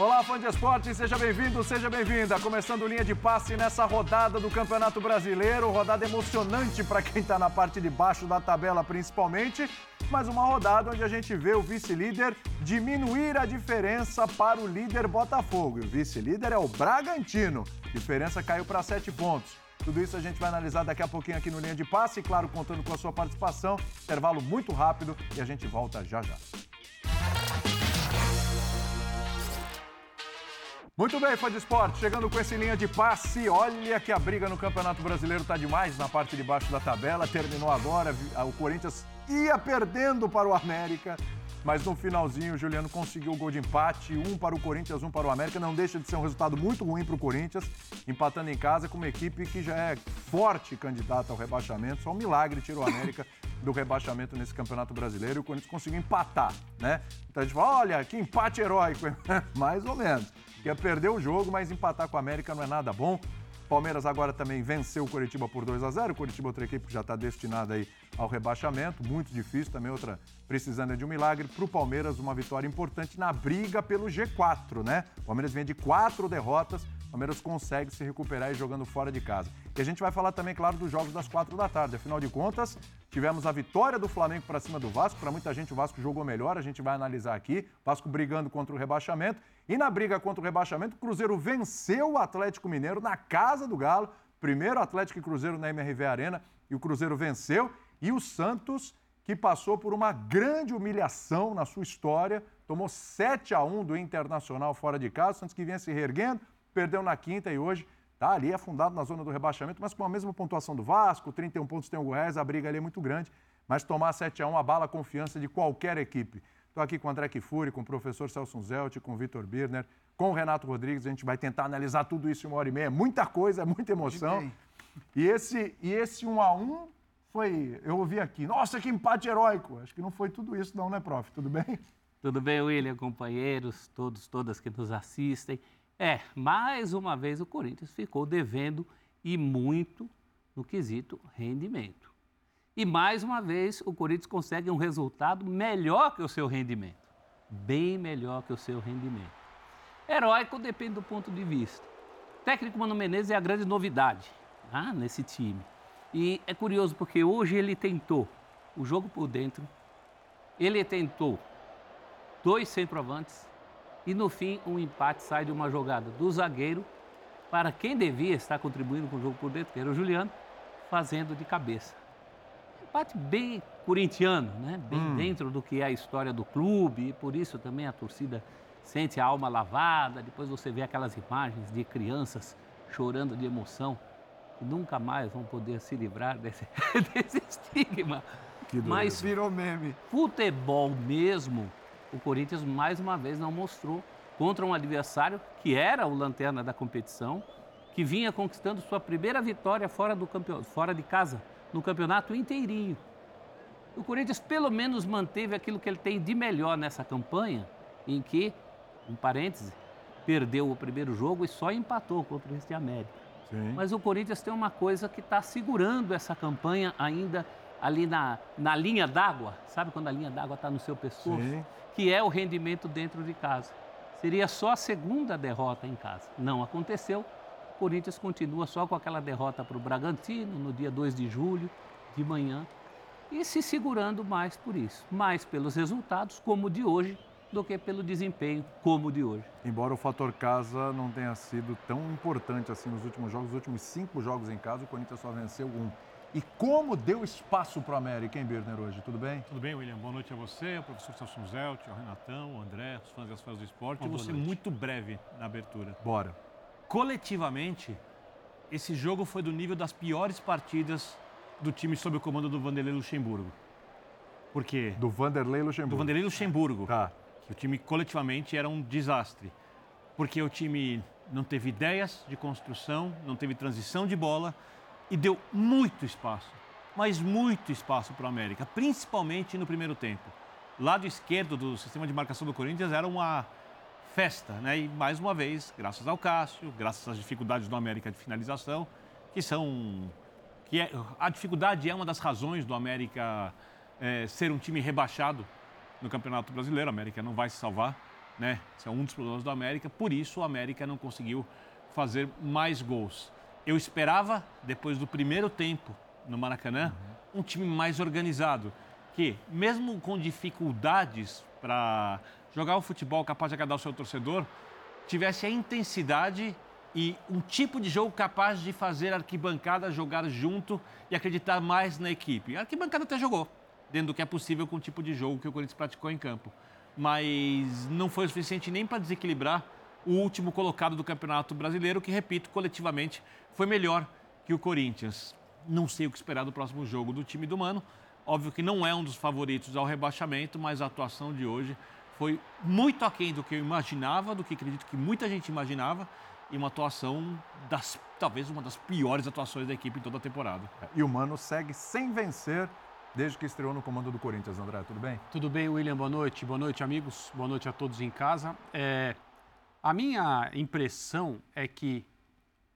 Olá, fã de esporte, seja bem-vindo, seja bem-vinda. Começando linha de passe nessa rodada do Campeonato Brasileiro, rodada emocionante para quem está na parte de baixo da tabela, principalmente, mas uma rodada onde a gente vê o vice-líder diminuir a diferença para o líder Botafogo. E o vice-líder é o Bragantino. A diferença caiu para sete pontos. Tudo isso a gente vai analisar daqui a pouquinho aqui no Linha de Passe, claro, contando com a sua participação. Intervalo muito rápido e a gente volta já já. Muito bem, fã de esporte, chegando com esse linha de passe. Olha que a briga no Campeonato Brasileiro está demais na parte de baixo da tabela. Terminou agora, o Corinthians ia perdendo para o América, mas no finalzinho o Juliano conseguiu o gol de empate, um para o Corinthians, um para o América. Não deixa de ser um resultado muito ruim para o Corinthians, empatando em casa com uma equipe que já é forte candidata ao rebaixamento. Só um milagre tirou o América do rebaixamento nesse Campeonato Brasileiro e o Corinthians conseguiu empatar, né? Então a gente fala, olha, que empate heróico, mais ou menos. Ia perder o jogo, mas empatar com a América não é nada bom. Palmeiras agora também venceu o Curitiba por 2 a 0. O Curitiba outra equipe que já está destinada aí ao rebaixamento, muito difícil, também outra precisando de um milagre. Para o Palmeiras, uma vitória importante na briga pelo G4, né? O Palmeiras vem de quatro derrotas, o Palmeiras consegue se recuperar e jogando fora de casa. E a gente vai falar também, claro, dos jogos das quatro da tarde. Afinal de contas, tivemos a vitória do Flamengo para cima do Vasco. Para muita gente, o Vasco jogou melhor, a gente vai analisar aqui. Vasco brigando contra o rebaixamento. E na briga contra o rebaixamento, o Cruzeiro venceu o Atlético Mineiro na casa do Galo. Primeiro Atlético e Cruzeiro na MRV Arena. E o Cruzeiro venceu. E o Santos, que passou por uma grande humilhação na sua história, tomou 7 a 1 do Internacional fora de casa. O Santos que vinha se reerguendo perdeu na quinta e hoje está ali afundado na zona do rebaixamento, mas com a mesma pontuação do Vasco, 31 pontos tem o Goiás, a briga ali é muito grande, mas tomar 7 a 1 abala a confiança de qualquer equipe. Estou aqui com o André Kifuri, com o professor Celso Zelt, com o Vitor Birner, com o Renato Rodrigues, a gente vai tentar analisar tudo isso em uma hora e meia, muita coisa, muita emoção. E esse, e esse 1 a 1 foi, eu ouvi aqui, nossa, que empate heróico. Acho que não foi tudo isso não, né, prof? Tudo bem? Tudo bem, William, companheiros, todos, todas que nos assistem. É, mais uma vez o Corinthians ficou devendo e muito no quesito rendimento. E mais uma vez o Corinthians consegue um resultado melhor que o seu rendimento. Bem melhor que o seu rendimento. Heróico depende do ponto de vista. O técnico Mano Menezes é a grande novidade ah, nesse time. E é curioso porque hoje ele tentou o jogo por dentro, ele tentou dois centroavantes, e no fim, um empate sai de uma jogada do zagueiro para quem devia estar contribuindo com o jogo por dentro, que era o Juliano, fazendo de cabeça. Empate bem corintiano, né? bem hum. dentro do que é a história do clube, e por isso também a torcida sente a alma lavada. Depois você vê aquelas imagens de crianças chorando de emoção, que nunca mais vão poder se livrar desse, desse estigma. Que Mas virou meme. Futebol mesmo o Corinthians mais uma vez não mostrou contra um adversário que era o lanterna da competição, que vinha conquistando sua primeira vitória fora, do campeão, fora de casa, no campeonato inteirinho. O Corinthians pelo menos manteve aquilo que ele tem de melhor nessa campanha, em que, um parêntese, perdeu o primeiro jogo e só empatou contra o Resto de América. Sim. Mas o Corinthians tem uma coisa que está segurando essa campanha ainda ali na, na linha d'água. Sabe quando a linha d'água está no seu pescoço? Sim que é o rendimento dentro de casa. Seria só a segunda derrota em casa. Não aconteceu. O Corinthians continua só com aquela derrota para o Bragantino no dia 2 de julho, de manhã, e se segurando mais por isso. Mais pelos resultados, como o de hoje, do que pelo desempenho, como o de hoje. Embora o fator casa não tenha sido tão importante assim nos últimos jogos, os últimos cinco jogos em casa, o Corinthians só venceu um. E como deu espaço para o América, hein, Birner, hoje? Tudo bem? Tudo bem, William. Boa noite a você, ao professor Celso Zelt, ao Renatão, ao André, os fãs e as fãs do esporte. Eu vou ser muito breve na abertura. Bora. Coletivamente, esse jogo foi do nível das piores partidas do time sob o comando do Vanderlei Luxemburgo. Por quê? Do Vanderlei Luxemburgo. Do Vanderlei Luxemburgo. Tá. O time coletivamente era um desastre. Porque o time não teve ideias de construção, não teve transição de bola e deu muito espaço, mas muito espaço para o América, principalmente no primeiro tempo. Lado esquerdo do sistema de marcação do Corinthians era uma festa, né? E mais uma vez, graças ao Cássio, graças às dificuldades do América de finalização, que são que é, a dificuldade é uma das razões do América é, ser um time rebaixado no Campeonato Brasileiro. A América não vai se salvar né? Esse é um dos problemas do América, por isso o América não conseguiu fazer mais gols. Eu esperava, depois do primeiro tempo no Maracanã, uhum. um time mais organizado, que mesmo com dificuldades para jogar o futebol capaz de agradar o seu torcedor, tivesse a intensidade e um tipo de jogo capaz de fazer a arquibancada jogar junto e acreditar mais na equipe. A arquibancada até jogou, dentro do que é possível com o tipo de jogo que o Corinthians praticou em campo. Mas não foi o suficiente nem para desequilibrar o último colocado do Campeonato Brasileiro, que, repito, coletivamente foi melhor que o Corinthians. Não sei o que esperar do próximo jogo do time do Mano. Óbvio que não é um dos favoritos ao rebaixamento, mas a atuação de hoje foi muito aquém do que eu imaginava, do que acredito que muita gente imaginava, e uma atuação das talvez uma das piores atuações da equipe em toda a temporada. E o Mano segue sem vencer desde que estreou no comando do Corinthians, André. Tudo bem? Tudo bem, William. Boa noite. Boa noite, amigos. Boa noite a todos em casa. É, a minha impressão é que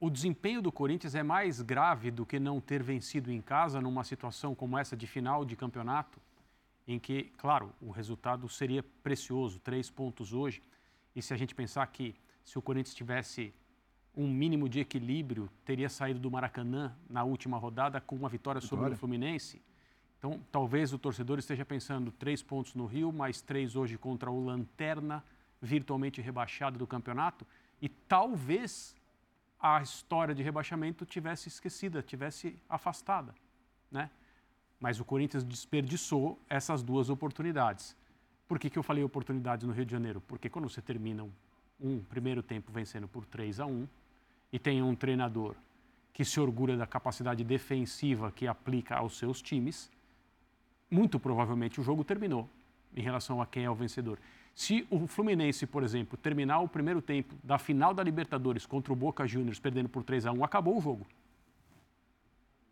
o desempenho do Corinthians é mais grave do que não ter vencido em casa numa situação como essa de final de campeonato em que, claro, o resultado seria precioso, três pontos hoje. E se a gente pensar que se o Corinthians tivesse um mínimo de equilíbrio, teria saído do Maracanã na última rodada com uma vitória, vitória. sobre o Fluminense. Então, talvez o torcedor esteja pensando três pontos no Rio, mais três hoje contra o Lanterna, virtualmente rebaixado do campeonato, e talvez a história de rebaixamento tivesse esquecida, tivesse afastada, né? Mas o Corinthians desperdiçou essas duas oportunidades. Por que, que eu falei oportunidades no Rio de Janeiro? Porque quando você termina um, um primeiro tempo vencendo por 3 a 1 e tem um treinador que se orgulha da capacidade defensiva que aplica aos seus times, muito provavelmente o jogo terminou em relação a quem é o vencedor. Se o Fluminense, por exemplo, terminar o primeiro tempo da final da Libertadores contra o Boca Juniors perdendo por 3 a 1, acabou o jogo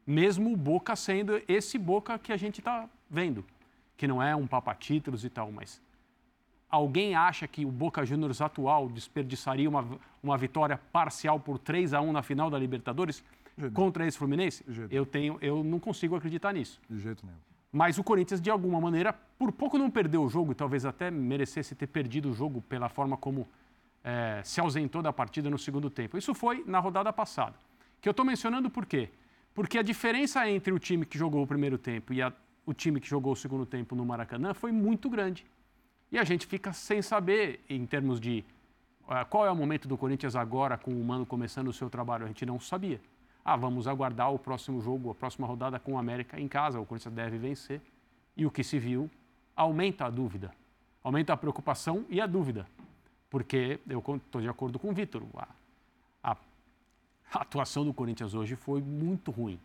mesmo o Boca sendo esse Boca que a gente está vendo, que não é um papatítulos e tal, mas alguém acha que o Boca Juniors atual desperdiçaria uma, uma vitória parcial por 3 a 1 na final da Libertadores contra esse Fluminense? Eu tenho, eu não consigo acreditar nisso. De jeito nenhum. Mas o Corinthians, de alguma maneira, por pouco não perdeu o jogo e talvez até merecesse ter perdido o jogo pela forma como é, se ausentou da partida no segundo tempo. Isso foi na rodada passada. Que eu estou mencionando por quê? Porque a diferença entre o time que jogou o primeiro tempo e a, o time que jogou o segundo tempo no Maracanã foi muito grande. E a gente fica sem saber, em termos de uh, qual é o momento do Corinthians agora, com o Mano começando o seu trabalho, a gente não sabia. Ah, vamos aguardar o próximo jogo, a próxima rodada com o América em casa, o Corinthians deve vencer. E o que se viu aumenta a dúvida, aumenta a preocupação e a dúvida. Porque eu estou de acordo com o Vitor, a, a a atuação do Corinthians hoje foi muito ruim.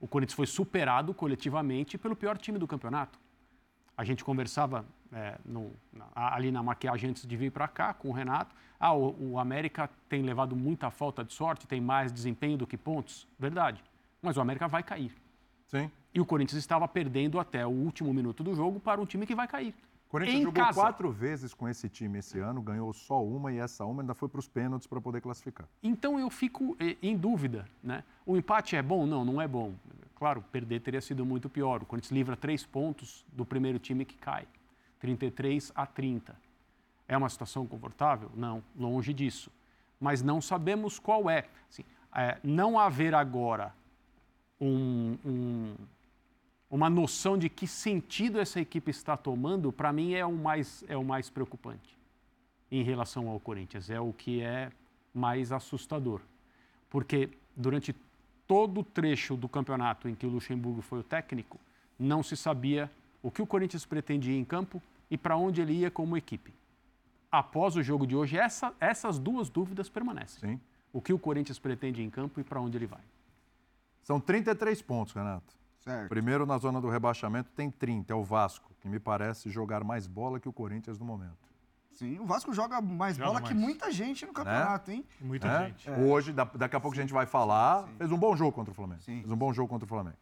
O Corinthians foi superado coletivamente pelo pior time do campeonato. A gente conversava é, no, na, ali na maquiagem antes de vir para cá com o Renato. Ah, o, o, América tem levado muita falta de sorte, tem mais desempenho do que pontos. Verdade. Mas o América vai cair. Sim. E o Corinthians estava perdendo até o último minuto do jogo para um time que vai cair. Corinthians em jogou casa. quatro vezes com esse time esse ano, ganhou só uma e essa uma ainda foi para os pênaltis para poder classificar. Então eu fico eh, em dúvida. Né? O empate é bom? Não, não é bom. Claro, perder teria sido muito pior. O Corinthians livra três pontos do primeiro time que cai 33 a 30. É uma situação confortável? Não, longe disso. Mas não sabemos qual é. Assim, é não haver agora um, um uma noção de que sentido essa equipe está tomando, para mim é o mais é o mais preocupante em relação ao Corinthians, é o que é mais assustador. Porque durante todo o trecho do campeonato em que o Luxemburgo foi o técnico, não se sabia o que o Corinthians pretendia em campo e para onde ele ia como equipe. Após o jogo de hoje, essa, essas duas dúvidas permanecem. Sim. O que o Corinthians pretende em campo e para onde ele vai. São 33 pontos, Renato. Certo. Primeiro na zona do rebaixamento tem 30, é o Vasco, que me parece jogar mais bola que o Corinthians no momento. Sim, o Vasco joga mais joga bola mais. que muita gente no campeonato, né? hein? Muita é? gente. É. Hoje, daqui a pouco Sim. a gente vai falar, Sim. fez um bom jogo contra o Flamengo. Sim. Fez um bom jogo contra o Flamengo.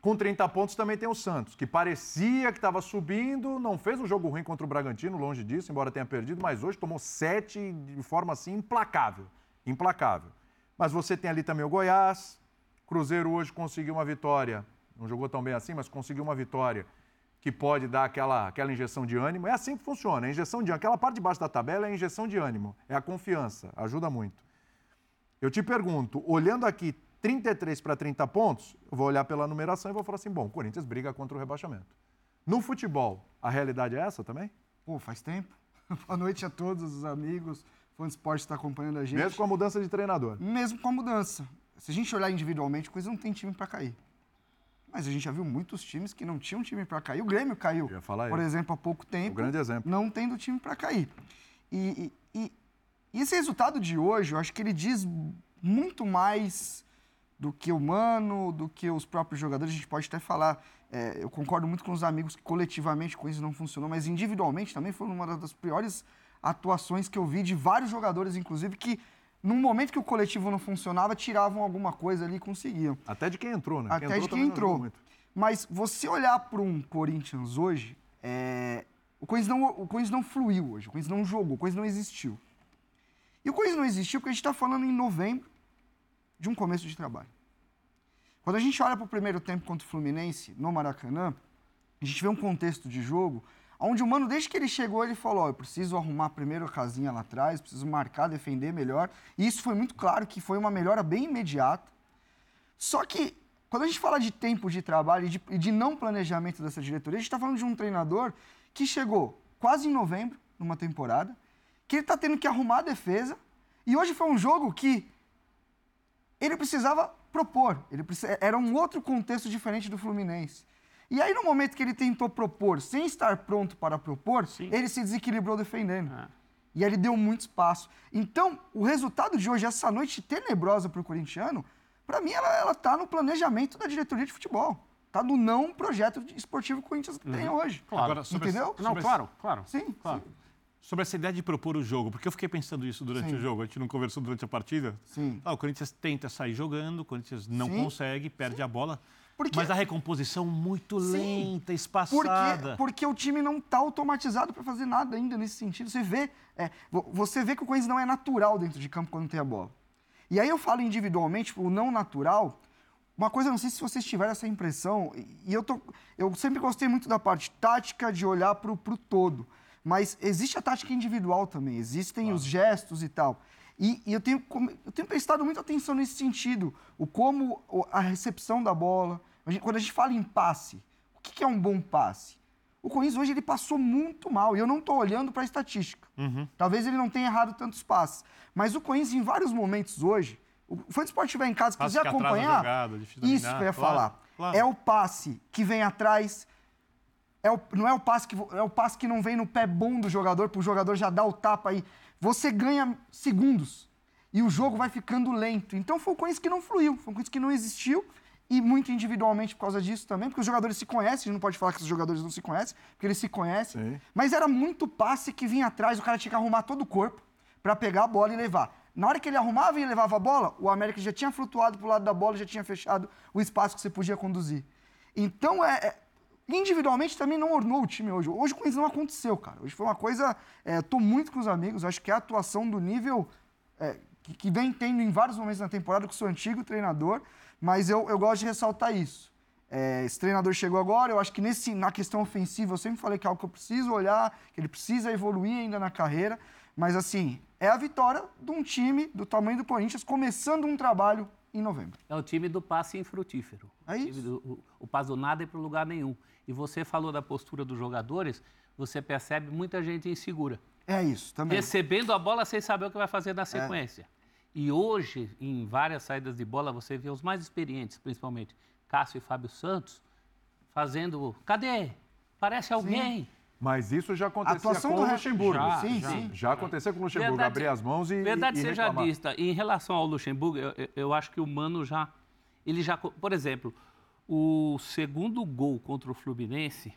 Com 30 pontos também tem o Santos, que parecia que estava subindo, não fez um jogo ruim contra o Bragantino, longe disso, embora tenha perdido, mas hoje tomou sete de forma assim implacável. Implacável. Mas você tem ali também o Goiás, Cruzeiro hoje conseguiu uma vitória não jogou tão bem assim, mas conseguiu uma vitória que pode dar aquela, aquela injeção de ânimo. É assim que funciona. A injeção de aquela parte de baixo da tabela é a injeção de ânimo, é a confiança, ajuda muito. Eu te pergunto, olhando aqui 33 para 30 pontos, eu vou olhar pela numeração e vou falar assim: bom, o Corinthians briga contra o rebaixamento. No futebol, a realidade é essa também? Pô, faz tempo. Boa noite a todos os amigos. Fã de esporte está acompanhando a gente. Mesmo com a mudança de treinador. Mesmo com a mudança. Se a gente olhar individualmente, Coisa não tem time para cair. Mas a gente já viu muitos times que não tinham time para cair. O Grêmio caiu, por exemplo, há pouco tempo. Um grande exemplo. Não tendo time para cair. E, e, e, esse resultado de hoje, eu acho que ele diz muito mais do que o Mano, do que os próprios jogadores. A gente pode até falar, é, eu concordo muito com os amigos que coletivamente com isso não funcionou, mas individualmente também foi uma das piores atuações que eu vi de vários jogadores, inclusive, que num momento que o coletivo não funcionava, tiravam alguma coisa ali e conseguiu. Até de quem entrou, né? Até quem de quem entrou. Mas você olhar para um Corinthians hoje, é... o, Corinthians não, o Corinthians não fluiu hoje, o Corinthians não jogou, o Corinthians não existiu. E o Corinthians não existiu porque a gente está falando em novembro de um começo de trabalho. Quando a gente olha para o primeiro tempo contra o Fluminense, no Maracanã, a gente vê um contexto de jogo onde o Mano, desde que ele chegou, ele falou, oh, eu preciso arrumar primeiro a casinha lá atrás, preciso marcar, defender melhor. E isso foi muito claro que foi uma melhora bem imediata. Só que, quando a gente fala de tempo de trabalho e de, de não planejamento dessa diretoria, a gente está falando de um treinador que chegou quase em novembro, numa temporada, que ele está tendo que arrumar a defesa, e hoje foi um jogo que ele precisava propor, ele era um outro contexto diferente do Fluminense. E aí, no momento que ele tentou propor, sem estar pronto para propor, Sim. ele se desequilibrou defendendo. É. E aí ele deu muito espaço. Então, o resultado de hoje, essa noite tenebrosa para o corintiano, para mim, ela está no planejamento da diretoria de futebol. Está no não projeto esportivo que o Corinthians uhum. tem hoje. Claro. Agora, Entendeu? Esse, não, claro, claro. Sim, claro. Sim. Sobre essa ideia de propor o jogo, porque eu fiquei pensando isso durante Sim. o jogo, a gente não conversou durante a partida. Sim. Ah, o Corinthians tenta sair jogando, o Corinthians não Sim. consegue, perde Sim. a bola. Porque... Mas a recomposição muito Sim. lenta, espaçada. Porque, porque o time não está automatizado para fazer nada ainda nesse sentido. Você vê, é, você vê que o Corinthians não é natural dentro de campo quando tem a bola. E aí eu falo individualmente, o não natural. Uma coisa, não sei se vocês tiveram essa impressão, e eu, tô, eu sempre gostei muito da parte tática, de olhar para o todo. Mas existe a tática individual também, existem claro. os gestos e tal. E, e, eu, tenho, eu tenho prestado muita atenção nesse sentido. O como a recepção da bola, quando a gente fala em passe, o que é um bom passe? O Corinthians hoje ele passou muito mal. E eu não estou olhando para a estatística. Uhum. Talvez ele não tenha errado tantos passes. Mas o Corinthians, em vários momentos hoje, o fã de esporte estiver em casa, quiser acompanhar, jogada, isso que eu ia claro, falar. Claro. É o passe que vem atrás. É o, não é o passe que é o passe que não vem no pé bom do jogador, para o jogador já dar o tapa aí. Você ganha segundos e o jogo vai ficando lento. Então foi um Corinthians que não fluiu, foi um Corinthians que não existiu e muito individualmente por causa disso também, porque os jogadores se conhecem, a gente não pode falar que os jogadores não se conhecem, porque eles se conhecem. Sim. Mas era muito passe que vinha atrás, o cara tinha que arrumar todo o corpo para pegar a bola e levar. Na hora que ele arrumava e levava a bola, o América já tinha flutuado para o lado da bola, já tinha fechado o espaço que você podia conduzir. Então, é, é, individualmente também não ornou o time hoje. Hoje com isso não aconteceu, cara. Hoje foi uma coisa. Estou é, muito com os amigos, acho que é a atuação do nível é, que, que vem tendo em vários momentos na temporada com o seu antigo treinador. Mas eu, eu gosto de ressaltar isso. É, esse treinador chegou agora, eu acho que nesse, na questão ofensiva eu sempre falei que é algo que eu preciso olhar, que ele precisa evoluir ainda na carreira. Mas assim, é a vitória de um time do tamanho do Corinthians começando um trabalho em novembro. É o time do passe infrutífero. É isso. Do, o, o passe do nada é para lugar nenhum. E você falou da postura dos jogadores, você percebe muita gente insegura. É isso, também. Recebendo a bola sem saber o que vai fazer na é. sequência. É. E hoje, em várias saídas de bola, você vê os mais experientes, principalmente Cássio e Fábio Santos, fazendo. Cadê? Parece alguém. Sim. Mas isso já acontecia com o Luxemburgo. Já, sim, já, sim. já aconteceu com o Luxemburgo, verdade, abrir as mãos e. Verdade e seja vista. Em relação ao Luxemburgo, eu, eu acho que o Mano já. Ele já. Por exemplo, o segundo gol contra o Fluminense,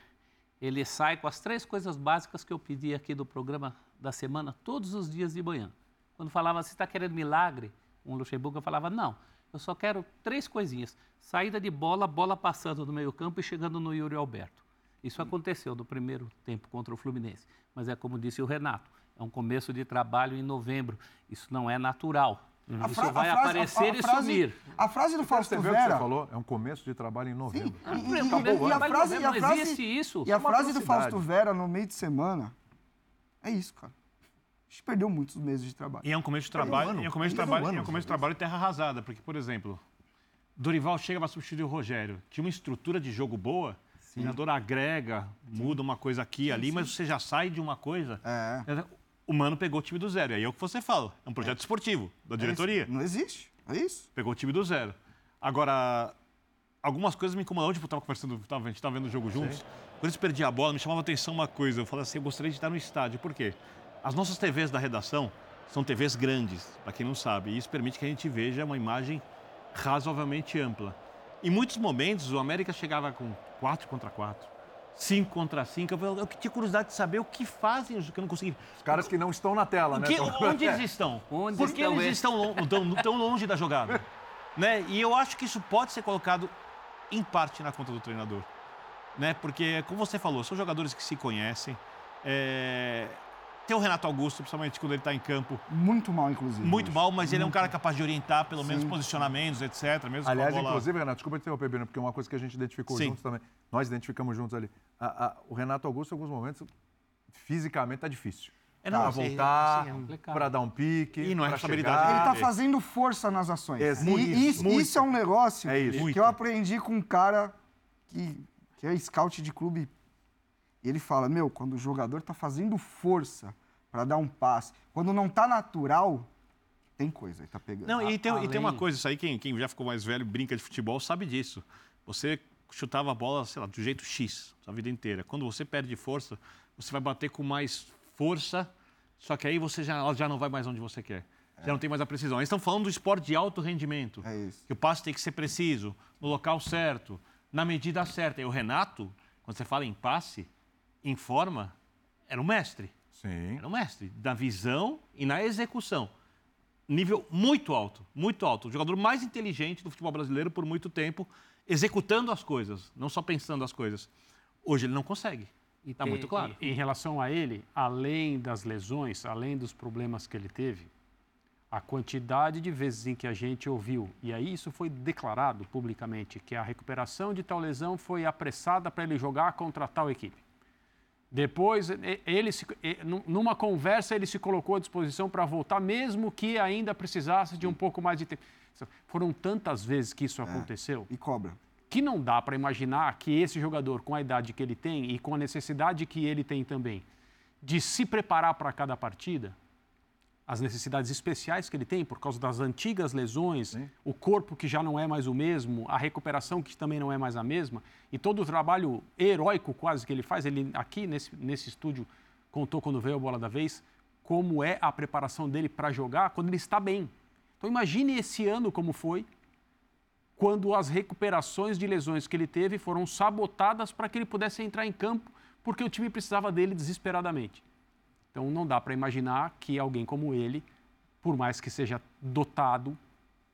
ele sai com as três coisas básicas que eu pedi aqui do programa da semana, todos os dias de manhã. Quando falava, você está querendo milagre? Um Luxemburgo, eu falava, não, eu só quero três coisinhas. Saída de bola, bola passando no meio campo e chegando no Yuri Alberto. Isso aconteceu no primeiro tempo contra o Fluminense. Mas é como disse o Renato, é um começo de trabalho em novembro. Isso não é natural. A Isso vai frase- aparecer a- a e frase- sumir. A frase do Fausto o que você Vera... falou? É um começo de trabalho em novembro. E, e- e- e a frase, a Não frase, existe isso. E a uma frase do. Fausto Vera no meio de semana é isso, cara. A gente perdeu muitos meses de trabalho. E é um começo de trabalho, e é um começo de trabalho, é um começo de trabalho terra arrasada, porque por exemplo, Dorival chega para substituir o Rogério, tinha uma estrutura de jogo boa, o treinador agrega, muda uma coisa aqui e ali, mas você já sai de uma coisa. É. O Mano pegou o time do zero, e aí é o que você fala, é um projeto esportivo da diretoria. É. Não existe. É isso. Pegou o time do zero. Agora, algumas coisas me incomodaram. Tipo, eu tava conversando, tava, a gente tava vendo o jogo juntos. Quando eles perdiam a bola, me chamava a atenção uma coisa. Eu falei assim, eu gostaria de estar no estádio. Por quê? As nossas TVs da redação são TVs grandes, para quem não sabe. E isso permite que a gente veja uma imagem razoavelmente ampla. Em muitos momentos, o América chegava com 4 contra 4, 5 contra 5. Eu, tinha curiosidade de saber o que fazem, o que eu não consegui. Os caras que não estão na tela, né? que- Tão- onde eles estão? Onde Por que eles eles? estão tão, tão longe da jogada? né? E eu acho que isso pode ser colocado em parte na conta do treinador. Né? Porque, como você falou, são jogadores que se conhecem. É... Tem o Renato Augusto, principalmente quando ele está em campo, Muito mal, inclusive. muito mal, mas ele é um cara capaz de orientar, pelo menos Sim. posicionamentos, etc. Mesmo com a Aliás, bola- inclusive, Renato, desculpa te interromper, Bino, porque é uma coisa que a gente identificou Sim. juntos também. Nós identificamos juntos ali. A- a- o Renato Augusto, em alguns momentos, fisicamente tá difícil. É, não, assim, voltar, é pra dar um pique. E não é pra responsabilidade chegar. Ele tá Ah, fazendo força nas ações. Ex- E muito, isso, muito. isso é um negócio É isso. que Muito. eu aprendi com um cara que, que é scout de clube. E ele fala, meu, quando o jogador tá fazendo força para dar um passe, quando não tá natural, tem coisa, tá pegando. Não, e tem, e tem uma coisa, isso aí, quem, quem já ficou mais velho, brinca de futebol, sabe disso. Você chutava a bola, sei lá, do jeito X, sua vida inteira. Quando você perde força, você vai bater com mais força, só que aí você já, ela já não vai mais onde você quer. Já não tem mais a precisão. Eles estão falando do esporte de alto rendimento. É isso. Que o passe tem que ser preciso, no local certo, na medida certa. E o Renato, quando você fala em passe, em forma, era um mestre. Sim. Era um mestre na visão e na execução. Nível muito alto, muito alto. O jogador mais inteligente do futebol brasileiro por muito tempo, executando as coisas, não só pensando as coisas. Hoje ele não consegue. E Está tem- muito claro. Em relação a ele, além das lesões, além dos problemas que ele teve, a quantidade de vezes em que a gente ouviu, e aí isso foi declarado publicamente, que a recuperação de tal lesão foi apressada para ele jogar contra tal equipe. Depois, ele se- nu- numa conversa, ele se colocou à disposição para voltar, mesmo que ainda precisasse de um pouco mais de tempo. Foram tantas vezes que isso aconteceu E cobra. que não dá para imaginar que esse jogador, com a idade que ele tem e com a necessidade que ele tem também de se preparar para cada partida, as necessidades especiais que ele tem por causa das antigas lesões, o corpo que já não é mais o mesmo, a recuperação que também não é mais a mesma, e todo o trabalho heróico quase que ele faz, ele aqui nesse, nesse estúdio contou quando veio a bola da vez, como é a preparação dele para jogar quando ele está bem. Então imagine esse ano como foi, quando as recuperações de lesões que ele teve foram sabotadas para que ele pudesse entrar em campo, porque o time precisava dele desesperadamente. Então não dá para imaginar que alguém como ele, por mais que seja dotado,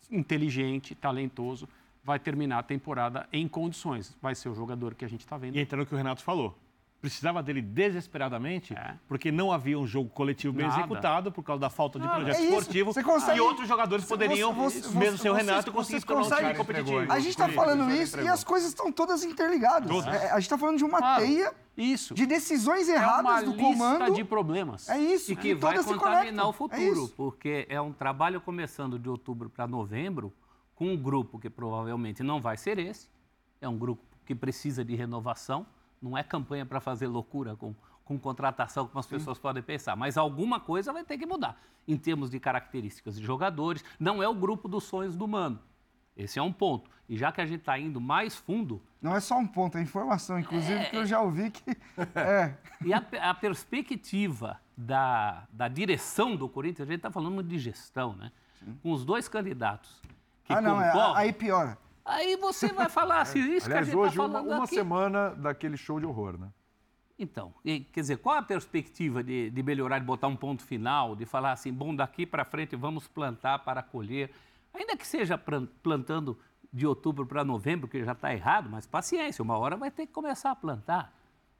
inteligente, talentoso, vai terminar a temporada em condições. Vai ser o jogador que a gente está vendo. E entra no que o Renato falou. Precisava dele desesperadamente, É. porque não havia um jogo coletivo bem Nada. executado por causa da falta de projeto é esportivo. Você consegue- E outros jogadores Você- poderiam, você- você- mesmo sem o vocês- Renato, conseguir se um conseguem- competitivo. A gente está falando isso e as coisas estão todas interligadas. Todas. É, a gente está falando de uma Claro. teia Isso. de decisões é erradas do lista comando. de problemas. É isso. E que vai todas se contaminar o futuro, É porque é um trabalho começando de outubro para novembro, com um grupo que provavelmente não vai ser esse, é um grupo que precisa de renovação, não é campanha para fazer loucura com, com contratação, como as pessoas podem pensar, mas alguma coisa vai ter que mudar, em termos de características de jogadores, não é o grupo dos sonhos do Mano. Esse é um ponto. E já que a gente está indo mais fundo, Não é só um ponto, é informação, inclusive, que eu já ouvi que. É. E a, a perspectiva da, da direção do Corinthians, a gente está falando de gestão, né? Com os dois candidatos que Ah, não, é, aí piora. Aí você vai falar assim, isso que a Aliás, gente está hoje, uma, falando uma aqui. semana daquele show de horror, né? Então, quer dizer, qual a perspectiva de, de melhorar, de botar um ponto final, de falar assim, bom, daqui para frente vamos plantar para colher, ainda que seja plan- plantando de outubro para novembro, que já está errado, mas paciência, uma hora vai ter que começar a plantar.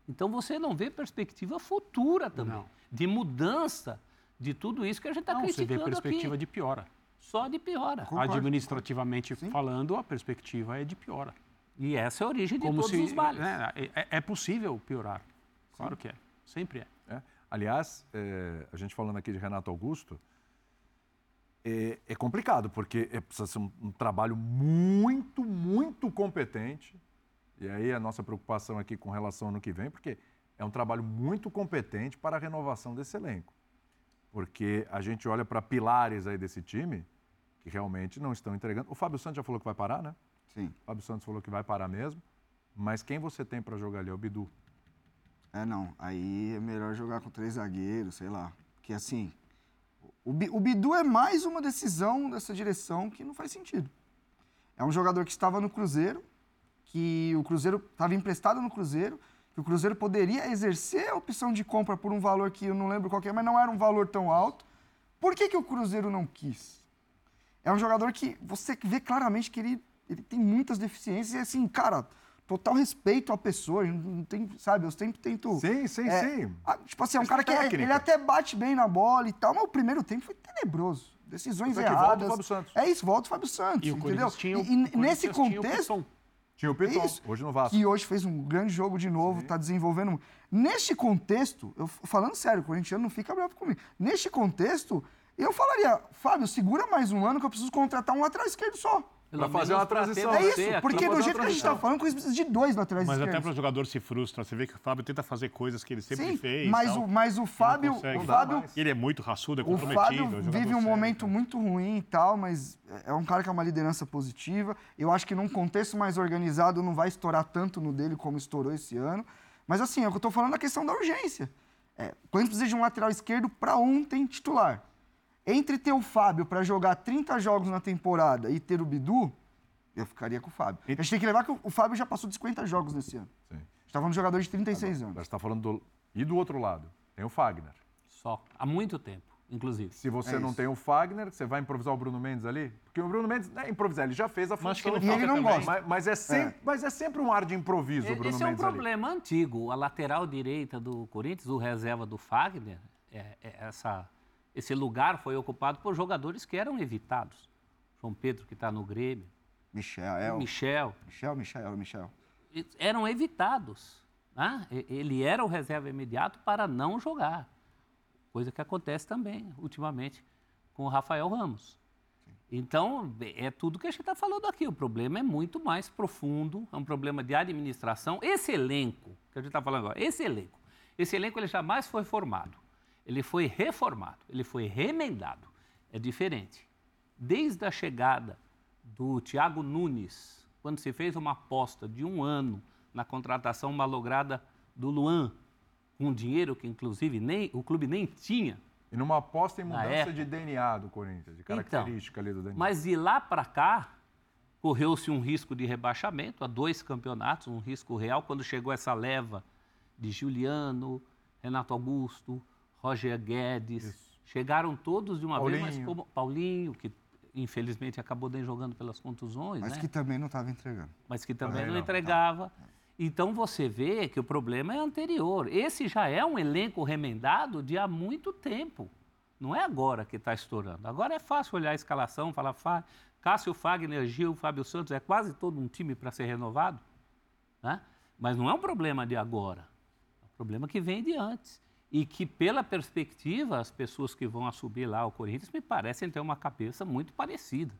Então você não vê perspectiva futura também, Não. de mudança de tudo isso que a gente está Não, você vê criticando perspectiva aqui. de piora. Só de piora. Concordo, Administrativamente falando, a perspectiva é de piora. E essa é a origem de Como todos se os males. né, é, é possível piorar. Claro que é. Sempre é. É. Aliás, é, a gente falando aqui de Renato Augusto, é, é complicado, porque é, precisa ser um, um trabalho muito, muito competente. E aí a nossa preocupação aqui com relação ao ano que vem, porque é um trabalho muito competente para a renovação desse elenco. Porque a gente olha para pilares aí desse time que realmente não estão entregando. O Fábio Santos já falou que vai parar, né? Sim. O Fábio Santos falou que vai parar mesmo. Mas quem você tem para jogar ali é o Bidu. É, não. Aí é melhor jogar com três zagueiros, sei lá. Porque assim, o, o Bidu é mais uma decisão dessa direção que não faz sentido. É um jogador que estava no Cruzeiro, que o Cruzeiro estava emprestado no Cruzeiro, que o Cruzeiro poderia exercer a opção de compra por um valor que eu não lembro qual que é, mas não era um valor tão alto. Por que, que o Cruzeiro não quis? É um jogador que você vê claramente que ele, ele tem muitas deficiências e assim, cara, total respeito à pessoa, não tem, sabe, eu sempre tento... Sim, sim, É, sim. ah, tipo assim, é um cara que é- ele até bate bem na bola e tal, mas o primeiro tempo foi tenebroso. Decisões que volta o erradas. Fábio Santos. É isso, volta o Fábio Santos, E o entendeu? Tinha E- e nesse contexto. Tinha o Piton, Isso. hoje no Vasco. que hoje fez um grande jogo de novo, tá desenvolvendo. Neste contexto, eu falando sério, o corintiano não fica bravo comigo. Neste contexto, eu falaria, Fábio, segura mais um ano que eu preciso contratar um lateral esquerdo só. Pra fazer uma transição. É isso, porque do jeito que a gente tá transição. falando, o Corinthians precisa de dois laterais Mas até esquerdos. para o jogador se frustra. Você vê que o Fábio tenta fazer coisas que ele sempre Sim, fez. mas tal, o, mas o Fábio, o Fábio, ele é muito raçudo, é O comprometido. Fábio é um vive um sério, momento muito ruim e tal, mas é um cara que é uma liderança positiva. Eu acho que num contexto mais organizado não vai estourar tanto no dele como estourou esse ano. Mas assim, é o que eu tô falando da questão da urgência. É, o Corinthians precisa de um lateral esquerdo para ontem titular. Entre ter o Fábio para jogar 30 jogos na temporada e ter o Bidu, eu ficaria com o Fábio. A gente tem que levar que o- Fábio já passou de 50 jogos nesse ano. Sim. A gente tá falando de jogador de 36 anos. Você está falando do... E do outro lado, tem o Fagner. Só. Há muito tempo, inclusive. Se você É não isso. tem o Fagner, você vai improvisar o Bruno Mendes ali? Porque o Bruno Mendes é improvisar, ele já fez a Mas acho que função. ele E não gosta. Mas, mas é sempre, mas é sempre um ar de improviso o Bruno Esse é um Mendes ali. problema antigo. A lateral direita do Corinthians, o reserva do Fagner, é- é essa, esse lugar foi ocupado por jogadores que eram evitados. João Pedro, que está no Grêmio, Michel, é Michel, Michel, Michel, Michel. e- eram evitados. né? Ele era o reserva imediato para não jogar. Coisa que acontece também, ultimamente, com o Rafael Ramos. Então, é tudo que a gente está falando aqui. O problema é muito mais profundo, é um problema de administração. Esse elenco, que a gente está falando agora, esse elenco, esse elenco ele jamais foi formado. Ele foi reformado, ele foi remendado. É diferente. Desde a chegada do Thiago Nunes, quando se fez uma aposta de um ano na contratação malograda do Luan, com dinheiro que, inclusive, nem, o clube nem tinha, E numa aposta em mudança de DNA do Corinthians, de característica ali do DNA. Mas de lá para cá, correu-se um risco de rebaixamento a dois campeonatos, um risco real, quando chegou essa leva de Juliano, Renato Augusto, Roger Guedes. Chegaram todos de uma vez, mas Paulinho. como Paulinho, que infelizmente acabou nem jogando pelas contusões, Mas né? que também não estava entregando. mas que também, não não, entregava. Então você vê que o problema é anterior. Esse já é um elenco remendado de há muito tempo. Não é agora que está estourando. Agora é fácil olhar a escalação, falar Fa- Cássio, Fagner, Gil, Fábio Santos, é quase todo um time para ser renovado. Né? Mas não é um problema de agora. É um problema que vem de antes. E que, pela perspectiva, as pessoas que vão assumir lá o Corinthians me parecem ter uma cabeça muito parecida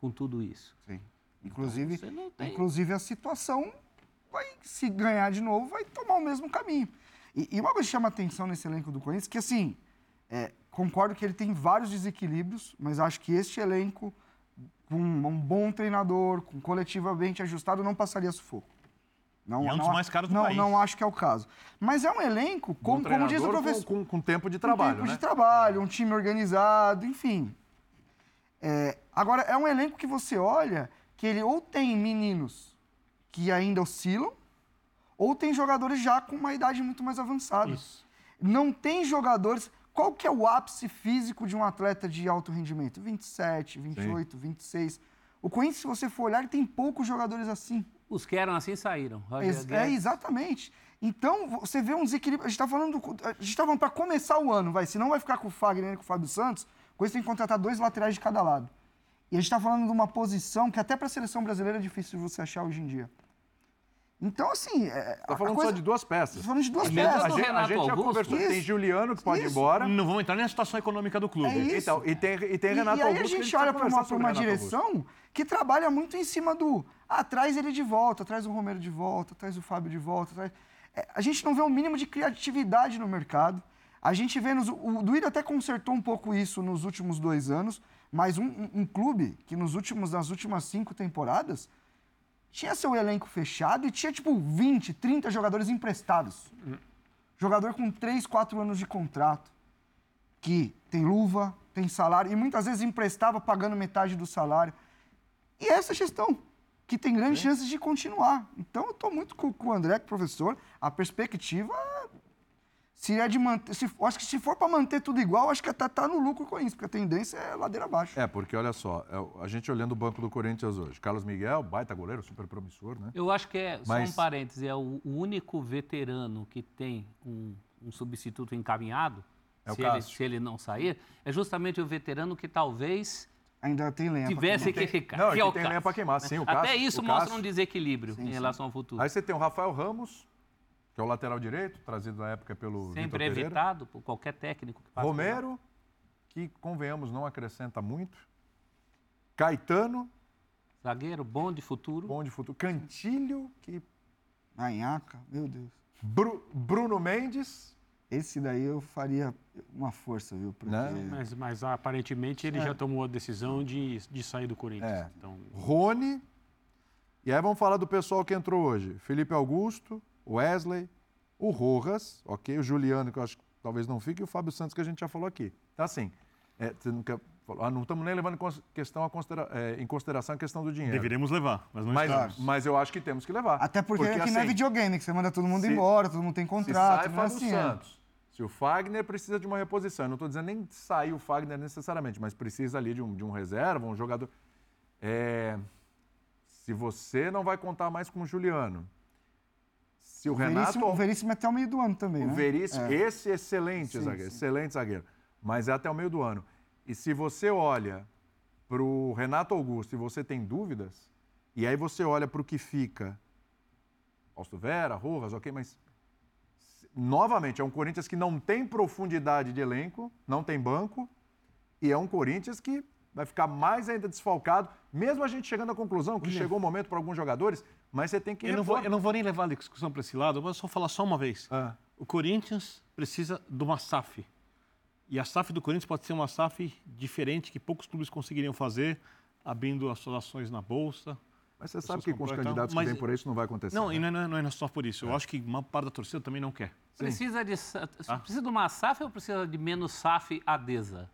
com tudo isso. Sim. Inclusive, não tem- inclusive a situação vai, se ganhar de novo, vai tomar o mesmo caminho. E, e uma coisa que chama atenção nesse elenco do Corinthians, que assim, é, concordo que ele tem vários desequilíbrios, mas acho que este elenco, com um bom treinador, com coletivamente ajustado, não passaria sufoco. Não, E é um dos mais caros do não, país. Não acho que é o caso. Mas é um elenco, como, como diz o professor Com, com, com tempo de um trabalho, tempo né? de trabalho, um time organizado, enfim. É, agora, é um elenco que você olha que ele ou tem meninos que ainda oscilam, ou tem jogadores já com uma idade muito mais avançada. Isso. Não tem jogadores. Qual que é o ápice físico de um atleta de alto rendimento? 27, 28, 26. O Corinthians, se você for olhar, tem poucos jogadores assim. Os que eram assim saíram. Roger É, Guedes, exatamente. Então, você vê um desequilíbrio. A gente está falando, do- a gente tá falando para começar o ano, vai. Se não vai ficar com o Fagner e com o Fábio Santos, Coisa tem que contratar dois laterais de cada lado. E a gente está falando de uma posição que até para a seleção brasileira é difícil de você achar hoje em dia. Então, assim. É, Tá falando só de duas peças. Falando de duas A a peças. do gente, a gente já conversou. Tem Isso. Juliano que pode ir Isso. embora. Não vamos entrar nem na situação econômica do clube. É isso. Então, e tem, e tem E- Renato e, aí Augusto. a que gente olha para uma, pra uma Renato Augusto. direção que trabalha muito em cima do. Ah, traz ele de volta, traz o Romero de volta, traz o Fábio de volta. traz- É, a gente não vê o mínimo de criatividade no mercado. A gente vê. Nos, o Duílio até consertou um pouco isso nos últimos dois anos, mas um, um- um clube que nos últimos, nas últimas cinco temporadas tinha seu elenco fechado e tinha tipo 20, 30 jogadores emprestados. Jogador com 3, 4 anos de contrato que tem luva, tem salário e muitas vezes emprestava pagando metade do salário. E essa gestão, que tem grandes chances de continuar. Então eu estou muito com, com o André, o professor. A perspectiva se é de manter. Se, acho que se for para manter tudo igual, acho que até tá no lucro com isso, porque a tendência é ladeira abaixo. É, porque olha só, é, a gente olhando o banco do Corinthians hoje. Carlos Miguel, baita goleiro, super promissor, né? Eu acho que é, Mas- só um parêntese, é o, único veterano que tem um, um substituto encaminhado, É o se, ele, se ele não sair, é justamente o veterano que talvez Ainda tem lenha. tivesse queimar. que ficar. Não, que ele é o tem lenha pra queimar, sim, o Até Cássio- isso o mostra Cássio- um desequilíbrio Sim, em sim. relação ao futuro. Aí você tem o Rafael Ramos, que é o lateral direito, trazido na época pelo Vitor Sempre Pereira. evitado por qualquer técnico que lá. Romero, que convenhamos não acrescenta muito. Caetano, Zagueiro bom de futuro. bom de futuro. Cantilho, que Manhaca, meu Deus. Bru- Bruno Mendes, Esse daí eu faria uma força, viu? Porque... Né? Mas, mas aparentemente ele já tomou a decisão de, de sair do Corinthians. É. Então, Rony. E aí vamos falar do pessoal que entrou hoje. Felipe Augusto, Wesley, o Rojas, ok? O Juliano, que eu acho que talvez não fique, e o Fábio Santos, que a gente já falou aqui. Então, assim, é, você não, quer, ah, não estamos nem levando em, cons- questão a considera- é, em consideração a questão do dinheiro. Deveríamos levar, mas não Mas, estamos. mas eu acho que temos que levar. Até porque, aqui não é assim, videogame, que você manda todo mundo se- embora, todo mundo tem Se contrato, sai não é Fábio assim. é. Santos, se o Fagner precisa de uma reposição, eu não estou dizendo nem sair o Fagner necessariamente, mas precisa ali de um, de um reserva, um jogador. É, se você não vai contar mais com o Juliano, se o, O Renato. Veríssimo, o Veríssimo é até o meio do ano também, o né? Veríssimo, É. esse excelente Sim, zagueiro, sim. excelente zagueiro, mas é até o meio do ano. E se você olha para o Renato Augusto e você tem dúvidas, e aí você olha para o que fica, Fausto Vera, Rojas, ok, mas novamente é um Corinthians que não tem profundidade de elenco, não tem banco, e é um Corinthians que vai ficar mais ainda desfalcado, mesmo a gente chegando à conclusão que chegou o momento para alguns jogadores, mas você tem que Eu não, vou, eu não vou nem levar a discussão para esse lado, eu vou só falar só uma vez. Ah. O Corinthians precisa de uma SAF. E a SAF do Corinthians pode ser uma SAF diferente que poucos clubes conseguiriam fazer, abrindo as suas ações na Bolsa. Mas você sabe que com os completam, candidatos mas- que vêm por aí isso não vai acontecer. Não, né? e não é, não é só por isso. Eu acho que uma parte da torcida também não quer. Precisa de, Ah. precisa de uma SAF ou precisa de menos SAF adesa?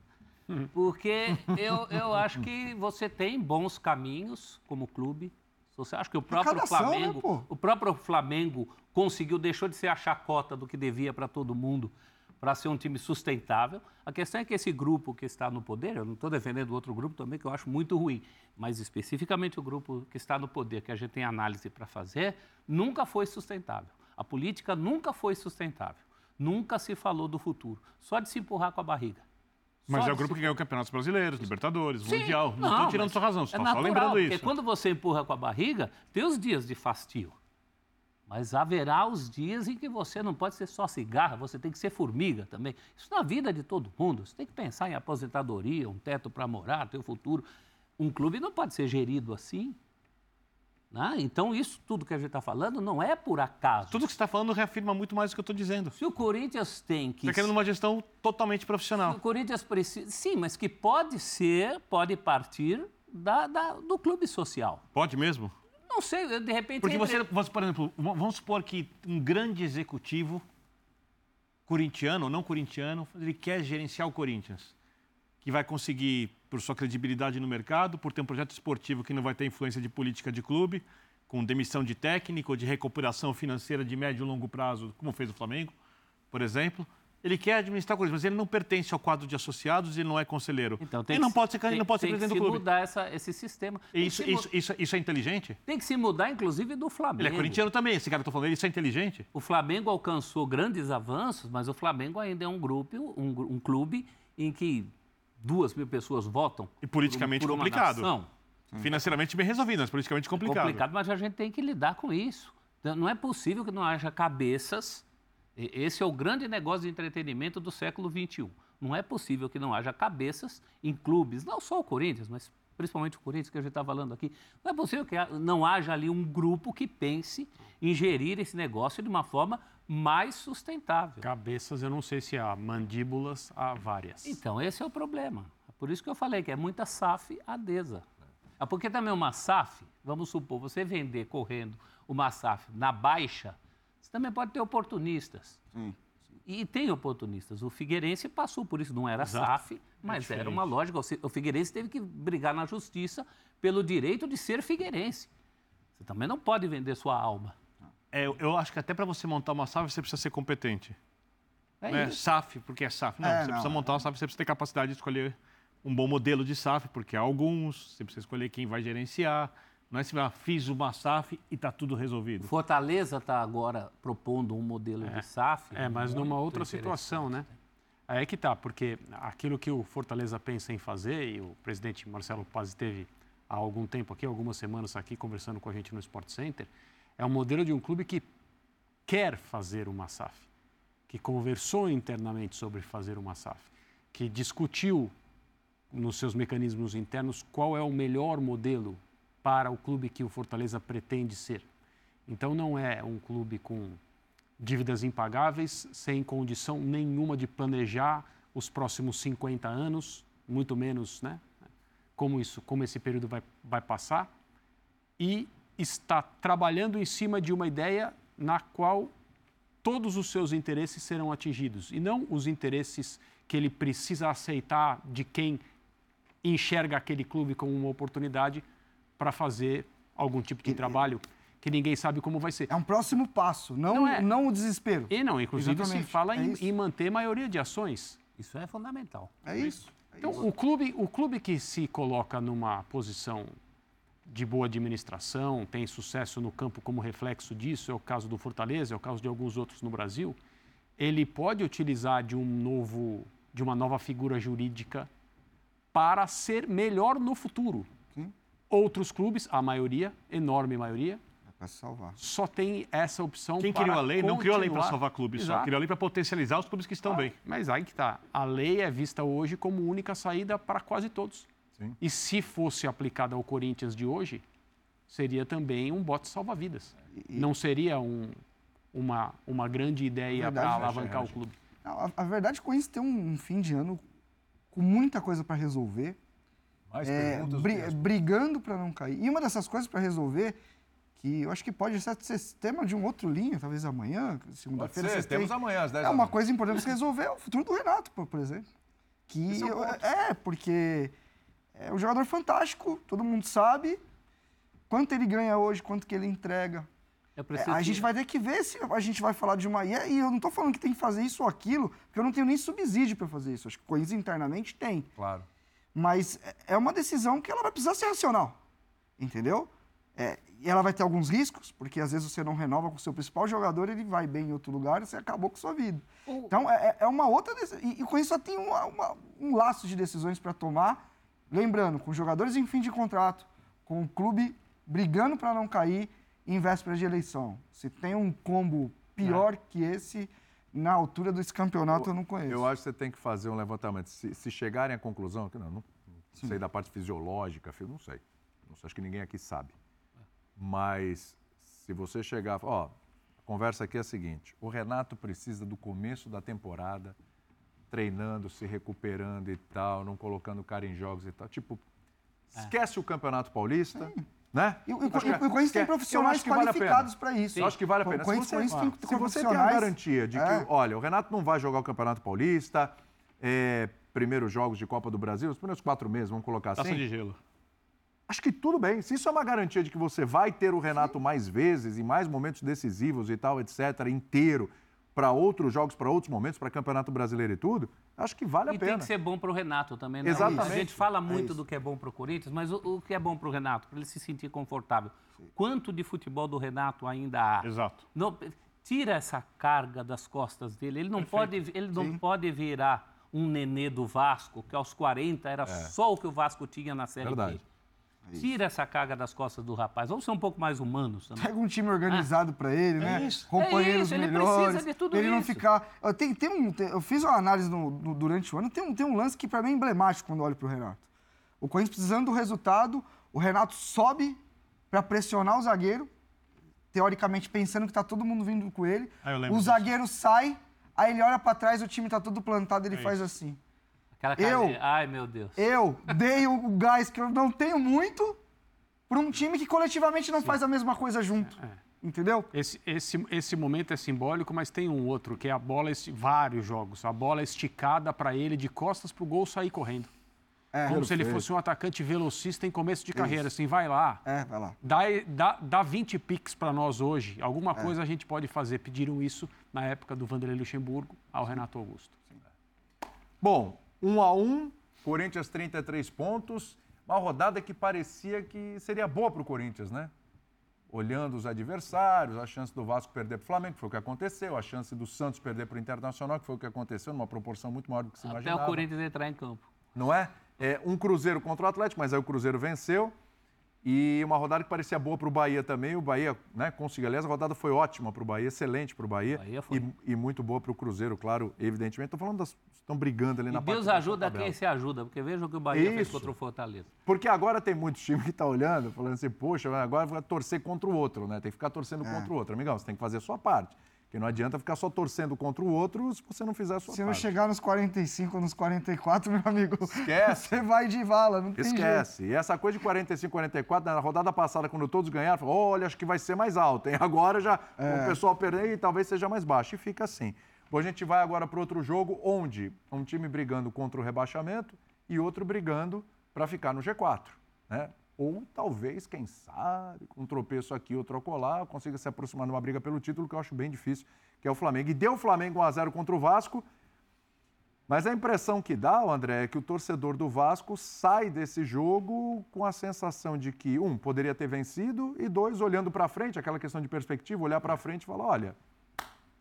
Porque eu, eu acho que você tem bons caminhos como clube. Você acha que o próprio Arrecadação, né, Flamengo, pô? o próprio Flamengo conseguiu, deixou de ser a chacota do que devia para todo mundo, para ser um time sustentável. A questão é que esse grupo que está no poder, eu não estou defendendo outro grupo também, que eu acho muito ruim, mas especificamente o grupo que está no poder, que a gente tem análise para fazer, nunca foi sustentável. A política nunca foi sustentável. Nunca se falou do futuro. Só de se empurrar com a barriga. Mas Só é o grupo que ganhou campeonatos brasileiros, Libertadores, Sim, Mundial. Não estou tirando sua razão, é estou só natural, lembrando Porque isso. quando você empurra com a barriga, tem os dias de fastio. Mas haverá os dias em que você não pode ser só cigarra, você tem que ser formiga também. Isso na vida de todo mundo. Você tem que pensar em aposentadoria, um teto para morar, teu futuro. Um clube não pode ser gerido assim. Né? Então, isso tudo que a gente está falando não é por acaso. Tudo que você está falando reafirma muito mais do que eu estou dizendo. Se o Corinthians tem que Está querendo uma gestão totalmente o profissional. Corinthians precisa. Sim, mas que pode ser, pode partir da, da- do clube social. Pode mesmo? Não sei, eu, de repente. Porque entre- você, você, por exemplo, vamos supor que um grande executivo corintiano ou não corintiano, ele quer gerenciar o Corinthians, que vai conseguir, por sua credibilidade no mercado, por ter um projeto esportivo que não vai ter influência de política de clube, com demissão de técnico ou de recuperação financeira de médio e longo prazo, como fez o Flamengo, por exemplo. Ele quer administrar o Corinthians, mas ele não pertence ao quadro de associados e ele não é conselheiro. Então, tem ele que não pode ser, tem, não pode ser tem presidente que do clube. mudar essa, esse sistema. Tem que Isso, se isso, isso, isso é inteligente? Tem que se mudar, inclusive, do Flamengo. Ele é corintiano também, esse cara que eu falando, isso é inteligente? O Flamengo alcançou grandes avanços, mas o Flamengo ainda é um grupo, um, um clube em que duas mil pessoas votam. E politicamente por, por complicado. nação, Financeiramente bem resolvido, mas politicamente complicado. complicado, mas a gente tem que lidar com isso. Então, Não é possível que não haja cabeças. Esse é o grande negócio de entretenimento do século XXI. Não é possível que não haja cabeças em clubes, não só o Corinthians, mas principalmente o Corinthians que a gente está falando aqui. Não é possível que não haja ali um grupo que pense em gerir esse negócio de uma forma mais sustentável. Cabeças, eu não sei se há, mandíbulas há várias. Então, esse é o problema. É por isso que eu falei que é muita SAF adesa. É porque também uma SAF, vamos supor, você vender correndo uma SAF na baixa, você também pode ter oportunistas. E tem oportunistas. O Figueirense passou por isso, não era Exato. SAF, mas era uma lógica. O Figueirense teve que brigar na justiça pelo direito de ser Figueirense. Você também não pode vender sua alma. É, eu- acho que até para você montar uma SAF, você precisa ser competente. É né? isso. SAF, porque é SAF. Não, É, você não, precisa é. montar uma SAF, você precisa ter capacidade de escolher um bom modelo de SAF, porque há alguns, você precisa escolher quem vai gerenciar. Não é se ah, fiz uma SAF e está tudo resolvido. Fortaleza está agora propondo um modelo de SAF. É, mas numa outra situação, né? Aí é que tá, porque aquilo que o Fortaleza pensa em fazer, e o presidente Marcelo Paz esteve há algum tempo aqui, algumas semanas aqui, conversando com a gente no Sport Center, é um modelo de um clube que quer fazer uma SAF, que conversou internamente sobre fazer uma SAF, que discutiu nos seus mecanismos internos qual é o melhor modelo para o clube que o Fortaleza pretende ser. Então não é um clube com dívidas impagáveis, sem condição nenhuma de planejar os próximos 50 anos, muito menos, né? Como isso, como esse período vai, vai passar, e está trabalhando em cima de uma ideia na qual todos os seus interesses serão atingidos e não os interesses que ele precisa aceitar de quem enxerga aquele clube como uma oportunidade para fazer algum tipo de trabalho que ninguém sabe como vai ser. É um próximo passo, não, Não é. não o desespero. E não, inclusive se Exatamente, fala é em, em manter maioria de ações. Isso é fundamental. É isso. é Então, isso. o clube, o clube que se coloca numa posição de boa administração, tem sucesso no campo como reflexo disso, é o caso do Fortaleza, é o caso de alguns outros no Brasil, ele pode utilizar de um novo, de uma nova figura jurídica para ser melhor no futuro. Sim. Outros clubes, a maioria, enorme maioria, É para salvar. só tem essa opção Quem para criou a lei não criou a lei para continuar. salvar clubes só, Exato. criou a lei para potencializar os clubes que estão Ah, bem. Mas aí que tá. A lei é vista hoje como única saída para quase todos. Sim. E se fosse aplicada ao Corinthians de hoje, seria também um bote salva-vidas. Não seria um- uma, uma grande ideia para alavancar o clube. A, a verdade é que o Corinthians tem um, um fim de ano com muita coisa para resolver, Mais é, perguntas bri- brigando para não cair. E uma dessas coisas para resolver, que eu acho que pode ser tema de um outro linha, talvez amanhã, segunda-feira. temos têm- amanhã às 10 É uma coisa importante se resolver, é o futuro do Renato, por, por exemplo. Que Esse é eu- é, porque é um jogador fantástico, todo mundo sabe quanto ele ganha hoje, quanto que ele entrega. É, preciso a gente vai ter que ver se a gente vai falar de uma. E eu não estou falando que tem que fazer isso ou aquilo, porque eu não tenho nem subsídio para fazer isso. Acho que o Corinthians internamente tem. Claro. Mas é- é uma decisão que ela vai precisar ser racional. Entendeu? É, e ela vai ter alguns riscos, porque às vezes você não renova com o seu principal jogador, ele vai bem em outro lugar e você acabou com sua vida. Então é, é- é uma outra. E, e com isso só tem uma- uma- um laço de decisões para tomar. Lembrando, com jogadores em fim de contrato, com o clube brigando para não cair em véspera de eleição. Se tem um combo pior que esse, na altura desse campeonato, eu não conheço. Eu acho que você tem que fazer um levantamento. Se, se chegarem à conclusão, que não, não sei da parte fisiológica, fi- não sei. Não sei, acho que ninguém aqui sabe. Mas se você chegar, ó, a conversa aqui é a seguinte: o Renato precisa do começo da temporada, treinando, se recuperando e tal, não colocando o cara em jogos e tal. Tipo, esquece o Campeonato Paulista, né? E, o- e o- e o Corinthians tem profissionais vale qualificados para isso. Eu acho que vale a O pena. Se Corinthians, você, Corinthians tem, se você tem a garantia de que, É. olha, o Renato não vai jogar o Campeonato Paulista, é, primeiros jogos de Copa do Brasil, os primeiros quatro meses, vamos colocar Taça assim. de gelo. Acho que tudo bem. Se isso é uma garantia de que você vai ter o Renato mais vezes, em mais momentos decisivos e tal, etc., inteiro, para outros jogos, para outros momentos, para Campeonato Brasileiro e tudo, acho que vale a E pena. tem que ser bom para o Renato também. Né? Exatamente. A gente fala É muito isso. do que é bom para o Corinthians, mas o, o que é bom para o Renato? Para ele se sentir confortável. Quanto de futebol do Renato ainda há? Exato. Não, tira essa carga das costas dele. Ele não, pode, ele não pode virar um nenê do Vasco, que aos 40 era só o que o Vasco tinha na Série Verdade. B. Tira essa carga das costas do rapaz. Vamos ser um pouco mais humanos também. Pega um time organizado pra ele, né? isso. Companheiros É isso, ele melhores. precisa de tudo ele não isso. ficar. Eu, tem, tem um, tem- eu fiz uma análise no- no- durante o ano, tem um, tem um lance que pra mim é emblemático quando olho pro Renato. O Corinthians precisando do resultado, o Renato sobe pra pressionar o zagueiro, teoricamente pensando que tá todo mundo vindo com ele. Ah, o disso. zagueiro sai, aí ele olha pra trás, o time tá todo plantado, ele faz assim. Aquela Eu- Ai, meu Deus. Eu dei o gás que eu não tenho muito pra um time que coletivamente não faz a mesma coisa junto. Entendeu? Esse, esse, esse momento é simbólico, mas tem um outro, que é a bola, vários jogos, a bola esticada para ele de costas para o gol sair correndo. É, Como se ele fosse um atacante velocista em começo de carreira, assim, vai lá, É, vai lá. dá, dá, dá 20 piques para nós hoje, alguma coisa a gente pode fazer. Pediram isso na época do Vanderlei Luxemburgo ao Renato Augusto. Bom, 1 a 1 Corinthians 33 pontos. Uma rodada que parecia que seria boa para o Corinthians, né? Olhando os adversários, a chance do Vasco perder para o Flamengo, que foi o que aconteceu, a chance do Santos perder para o Internacional, que foi o que aconteceu, numa proporção muito maior do que se Até imaginava. o Corinthians entrar em campo. não é? é? Um Cruzeiro contra o Atlético, mas aí o Cruzeiro venceu. E uma rodada que parecia boa para o Bahia também. O Bahia né, conseguiu. Aliás, a rodada foi ótima para o Bahia, excelente para o Bahia. Bahia foi. E, e muito boa para o Cruzeiro, claro, evidentemente. Estou falando das. Estão brigando ali E na parte Deus da ajuda quem se ajuda, porque veja o que o Bahia fez Isso. contra o Fortaleza. Porque agora tem muitos times que estão olhando, falando assim, poxa, agora vai torcer contra o outro, né? Tem que ficar torcendo É. contra o outro. Amigão, você tem que fazer a sua parte. Porque não adianta ficar só torcendo contra o outro se você não fizer a sua Se não parte. chegar nos 45 ou nos 44, meu amigo, Esquece. você vai de vala, não tem jeito. Esquece. E essa coisa de 45, 44, na rodada passada, quando todos ganharam, falou, olha, acho que vai ser mais alto, hein? Agora já É. o pessoal perder e talvez seja mais baixo. E fica assim. Bom, a gente vai agora para outro jogo, onde um time brigando contra o rebaixamento e outro brigando para ficar no G4, né? Ou talvez, quem sabe, com um tropeço aqui, outro acolá, consiga se aproximar numa briga pelo título, que eu acho bem difícil, que é o Flamengo. E deu o Flamengo 1x0 contra o Vasco, mas a impressão que dá, André, é que o torcedor do Vasco sai desse jogo com a sensação de que, um, poderia ter vencido, e dois, olhando para frente, aquela questão de perspectiva, olhar para frente e falar: olha,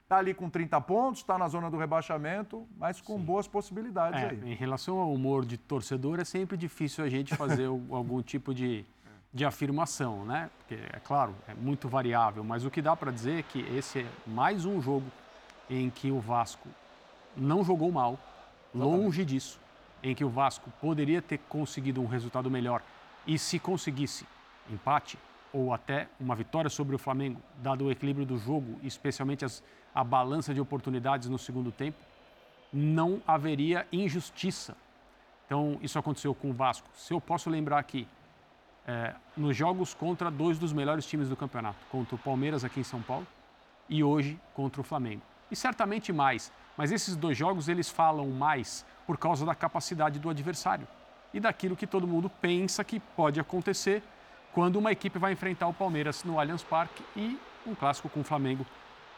tá ali com 30 pontos, está na zona do rebaixamento, mas com boas possibilidades É, aí. em relação ao humor de torcedor, é sempre difícil a gente fazer algum tipo de, de afirmação, né? Porque, é claro, é muito variável, mas o que dá para dizer é que esse é mais um jogo em que o Vasco não jogou mal, longe disso, em que o Vasco poderia ter conseguido um resultado melhor e se conseguisse empate ou até uma vitória sobre o Flamengo, dado o equilíbrio do jogo, especialmente as, a balança de oportunidades no segundo tempo, não haveria injustiça. Então, isso aconteceu com o Vasco. Se eu posso lembrar aqui, é, nos jogos contra dois dos melhores times do campeonato, contra o Palmeiras aqui em São Paulo e hoje contra o Flamengo. E certamente mais, mas esses dois jogos eles falam mais por causa da capacidade do adversário e daquilo que todo mundo pensa que pode acontecer quando uma equipe vai enfrentar o Palmeiras no Allianz Parque e um clássico com o Flamengo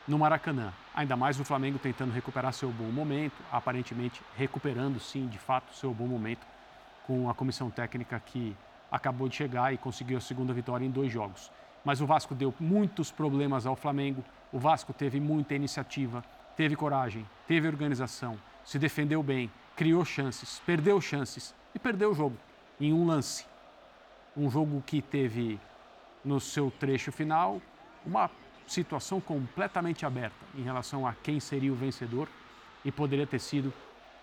no Maracanã. Ainda mais o Flamengo tentando recuperar seu bom momento, aparentemente recuperando sim, de fato, seu bom momento com a comissão técnica que acabou de chegar e conseguiu a segunda vitória em dois jogos. Mas o Vasco deu muitos problemas ao Flamengo, o Vasco teve muita iniciativa, teve coragem, teve organização, se defendeu bem, criou chances, perdeu chances e perdeu o jogo em um lance. Um jogo que teve no seu trecho final uma situação completamente aberta em relação a quem seria o vencedor e poderia ter sido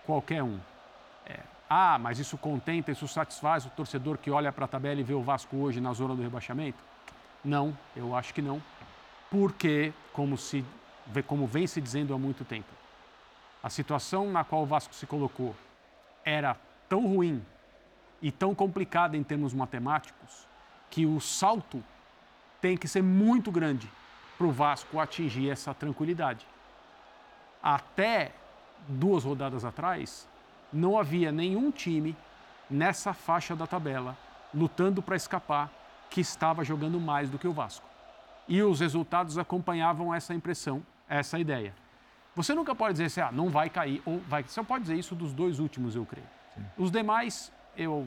qualquer um. É, ah, mas isso contenta, isso satisfaz o torcedor que olha para a tabela e vê o Vasco hoje na zona do rebaixamento? Não, eu acho que não. Porque, como, se, como vem se dizendo há muito tempo, a situação na qual o Vasco se colocou era tão ruim e tão complicada em termos matemáticos que o salto tem que ser muito grande para o Vasco atingir essa tranquilidade. Até duas rodadas atrás, não havia nenhum time nessa faixa da tabela lutando para escapar que estava jogando mais do que o Vasco. E os resultados acompanhavam essa impressão, essa ideia. Você nunca pode dizer assim, ah, não vai cair, ou vai. Você pode dizer isso dos dois últimos, eu creio. Os demais, eu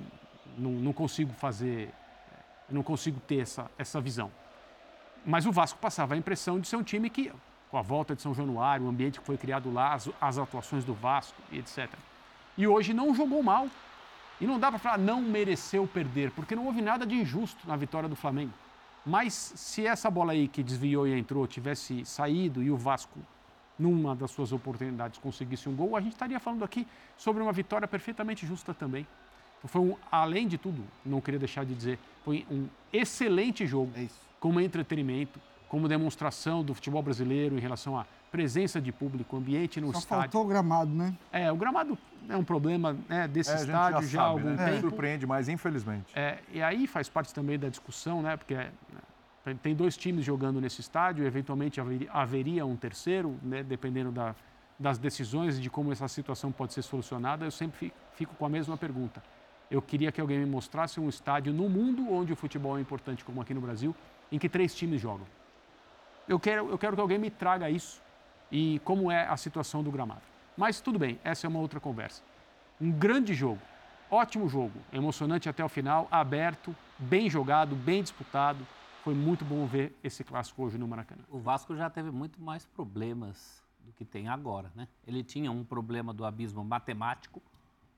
não, não consigo fazer, não consigo ter essa, essa visão. Mas o Vasco passava a impressão de ser um time que, com a volta de São Januário, o ambiente que foi criado lá, as, as atuações do Vasco e etc., E hoje não jogou mal. E não dá para falar não mereceu perder, porque não houve nada de injusto na vitória do Flamengo. Mas se essa bola aí que desviou e entrou tivesse saído e o Vasco, numa das suas oportunidades, conseguisse um gol, a gente estaria falando aqui sobre uma vitória perfeitamente justa também. Então, foi um, além de tudo, não queria deixar de dizer, foi um excelente jogo, É isso. Como entretenimento, como demonstração do futebol brasileiro em relação à presença de público, ambiente no Só estádio. faltou o gramado, né? É, o gramado é um problema né, desse É, a gente estádio já já, há sabe, algum né? tempo. Surpreende, mas infelizmente. É, e aí faz parte também da discussão, né? Porque é, tem dois times jogando nesse estádio, eventualmente haveria, um terceiro, né, dependendo da, das decisões e de como essa situação pode ser solucionada. Eu sempre fi- fico com a mesma pergunta. Eu queria que alguém me mostrasse um estádio no mundo onde o futebol é importante, como aqui no Brasil, em que três times jogam. Eu quero, eu quero que alguém me traga isso e como é a situação do gramado. Mas tudo bem, essa é uma outra conversa. Um grande jogo, ótimo jogo, emocionante até o final, aberto, bem jogado, bem disputado. Foi muito bom ver esse clássico hoje no Maracanã. O Vasco já teve muito mais problemas do que tem agora, né? Ele tinha um problema do abismo matemático.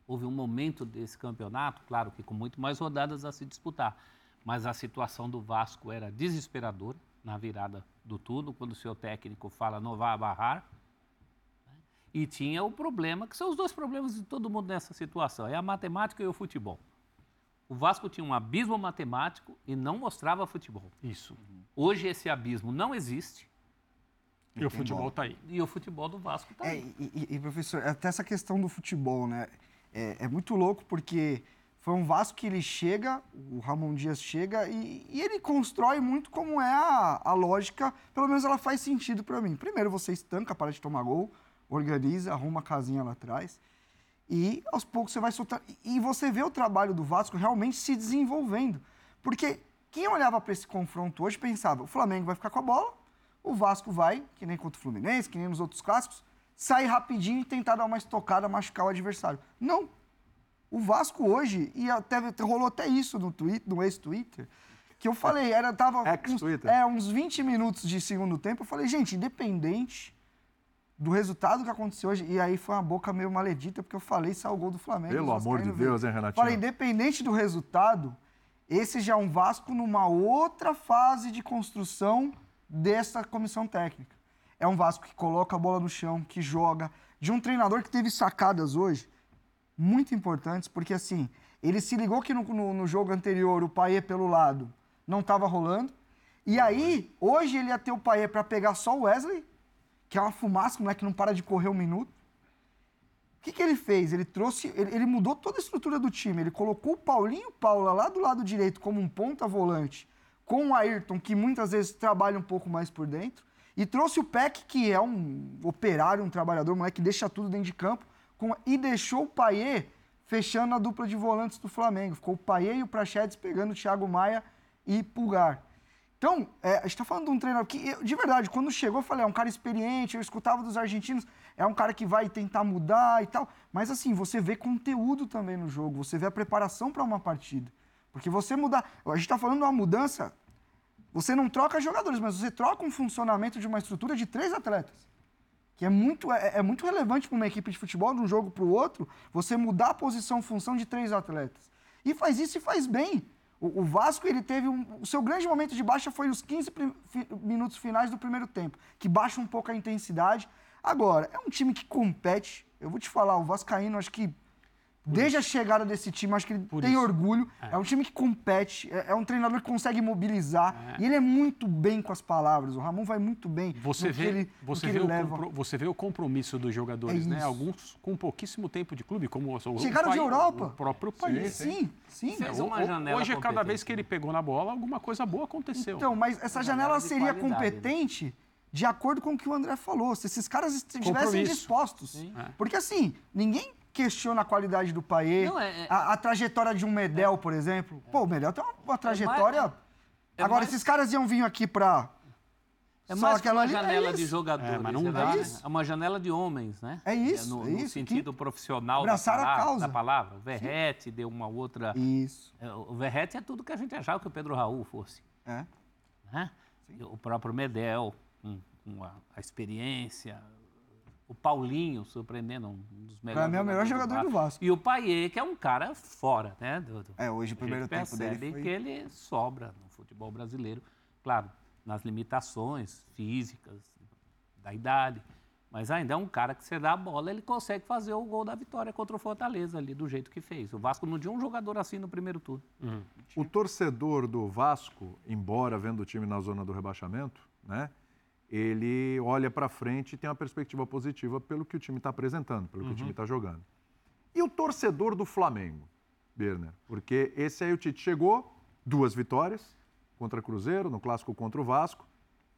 Houve um momento desse campeonato, claro que com muito mais rodadas a se disputar, mas a situação do Vasco era desesperadora na virada do turno, quando o seu técnico fala não vá barrar. né? E tinha o problema, que são os dois problemas de todo mundo nessa situação, é a matemática e o futebol. O Vasco tinha um abismo matemático e não mostrava futebol. Isso. Hoje esse abismo não existe E o futebol está aí. e o futebol do Vasco está É, aí. e, e- e, professor, até essa questão do futebol, né? É, é muito louco porque foi um Vasco que ele chega, o Ramon Dias chega e, e ele constrói muito como é a, a lógica, pelo menos ela faz sentido para mim. Primeiro você estanca, para de tomar gol, organiza, arruma a casinha lá atrás e aos poucos você vai soltar. E, você vê o trabalho do Vasco realmente se desenvolvendo. Porque quem olhava para esse confronto hoje pensava, o Flamengo vai ficar com a bola, o Vasco vai, que nem contra o Fluminense, que nem nos outros clássicos, sair rapidinho e tentar dar uma estocada, machucar o adversário. Não. O Vasco hoje, e até rolou até isso no, tweet, no ex-Twitter, que eu falei, era, tava uns, é, uns 20 minutos de segundo tempo, eu falei, gente, independente do resultado que aconteceu hoje, e aí foi uma boca meio maledita, porque eu falei, saiu o gol do Flamengo. Pelo amor de. Deus, hein, Renatinho? Falei, independente do resultado, esse já é um Vasco numa outra fase de construção dessa comissão técnica. É um Vasco que coloca a bola no chão, que joga, de um treinador que teve sacadas hoje muito importantes, porque assim, ele se ligou que no, no- no jogo anterior o Paê pelo lado não estava rolando, e aí, hoje ele ia ter o Paê para pegar só o Wesley, que é uma fumaça, o moleque não para de correr um minuto. O que, que ele fez? Ele trouxe, ele, ele mudou toda a estrutura do time. Ele colocou o Paulinho Paula lá do lado direito como um ponta volante, com o Ayrton, que muitas vezes trabalha um pouco mais por dentro, e trouxe o Peck, que é um operário, um trabalhador, um moleque que deixa tudo dentro de campo, com- e deixou o Paier fechando a dupla de volantes do Flamengo. Ficou o Paier e o Prachedes pegando o Thiago Maia e Pulgar. Então, é, a gente está falando de um treinador que, eu, de verdade, quando chegou, eu falei, é um cara experiente, eu escutava dos argentinos, é um cara que vai tentar mudar e tal. Mas, assim, você vê conteúdo também no jogo, você vê a preparação para uma partida. Porque você mudar. A gente está falando de uma mudança. Você não troca jogadores, mas você troca um funcionamento de uma estrutura de três atletas. Que é muito, é, é muito relevante para uma equipe de futebol, de um jogo para o outro, você mudar a posição, função de três atletas. E faz isso e faz bem. O, o Vasco, ele teve um, o seu grande momento de baixa foi os 15 prim- fi- minutos finais do primeiro tempo, que baixa um pouco a intensidade. Agora, é um time que compete. Eu vou te falar, o Vascaíno, acho que desde a chegada desse time, acho que ele Por tem isso. orgulho. É. um time que compete, é, é um treinador que consegue mobilizar. E ele é muito bem com as palavras. O Ramon vai muito bem. Você vê, ele, você, que vê ele o leva. compro- você vê o compromisso dos jogadores, É né? Alguns com pouquíssimo tempo de clube, como o, o Chegaram de Pai- Europa. O próprio país. Sim, sim. O- uma o- janela hoje, cada vez que ele pegou na bola, alguma coisa boa aconteceu. Então, mas essa janela janela de seria né? competente de acordo com o que o André falou. Se esses caras estivessem dispostos. É. Porque assim, ninguém questiona a qualidade do Paê, Não, é- é- a, a trajetória de um Medel, por exemplo. Pô, o Medel tem uma, uma trajetória. é Agora, mais- esses caras iam vir aqui pra. É só mais que aquela uma ali, é janela de isso. jogadores. É, mas não é dá, né? É uma janela de homens, né? É isso, no, é no isso, sentido profissional da abraçaram a palavra, causa. da palavra. O Verrete deu uma outra... Isso. É, O Verrete é tudo que a gente achava que o Pedro Raul fosse. É. né? O próprio Medel, com, com a, a experiência, O Paulinho, surpreendendo, um dos melhores. Pra mim é o melhor jogador do Vasco. E o Paier, que é um cara fora, né? Do, do, É, hoje o primeiro tempo dele percebe foi... que ele sobra no futebol brasileiro. Claro, nas limitações físicas, da idade. Mas ainda é um cara que você dá a bola, ele consegue fazer o gol da vitória contra o Fortaleza ali, do jeito que fez. O Vasco não tinha um jogador assim no primeiro turno. O torcedor do Vasco, embora vendo o time na zona do rebaixamento, né? Ele olha para frente e tem uma perspectiva positiva pelo que o time está apresentando, pelo que o time está jogando. E o torcedor do Flamengo, Berner? Porque esse aí o Tite chegou, duas vitórias contra Cruzeiro, no clássico contra o Vasco.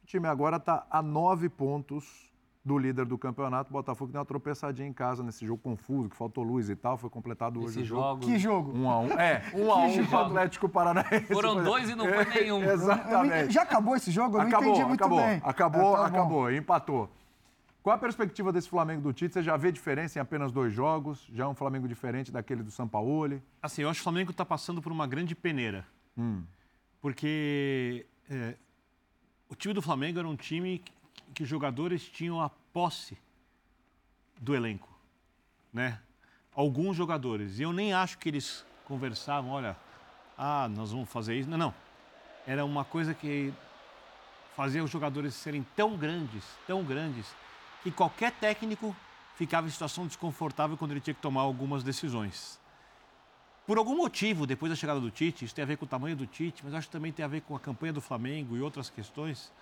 O time agora está a nove pontos do líder do campeonato. O Botafogo deu uma tropeçadinha em casa nesse jogo confuso, que faltou luz e tal. Foi completado hoje Esse o jogo. jogo. Que jogo? Um a um. É, um a um com o Atlético Paranaense. Foram dois e não foi nenhum. Eu não Exatamente. Já acabou esse jogo? Eu não acabou, entendi muito acabou, bem. acabou, bom. acabou, empatou. Qual a perspectiva desse Flamengo do Tite? Você já vê diferença em apenas dois jogos? Já é um Flamengo diferente daquele do Sampaoli? Assim, eu acho que o Flamengo está passando por uma grande peneira. Porque é, o time do Flamengo era um time que, jogadores tinham a posse do elenco, né? Alguns jogadores. E eu nem acho que eles conversavam, olha, ah, nós vamos fazer isso. Não, não. Era uma coisa que fazia os jogadores serem tão grandes, tão grandes, que qualquer técnico ficava em situação desconfortável quando ele tinha que tomar algumas decisões. Por algum motivo, depois da chegada do Tite, isso tem a ver com o tamanho do Tite, mas acho que também tem a ver com a campanha do Flamengo e outras questões.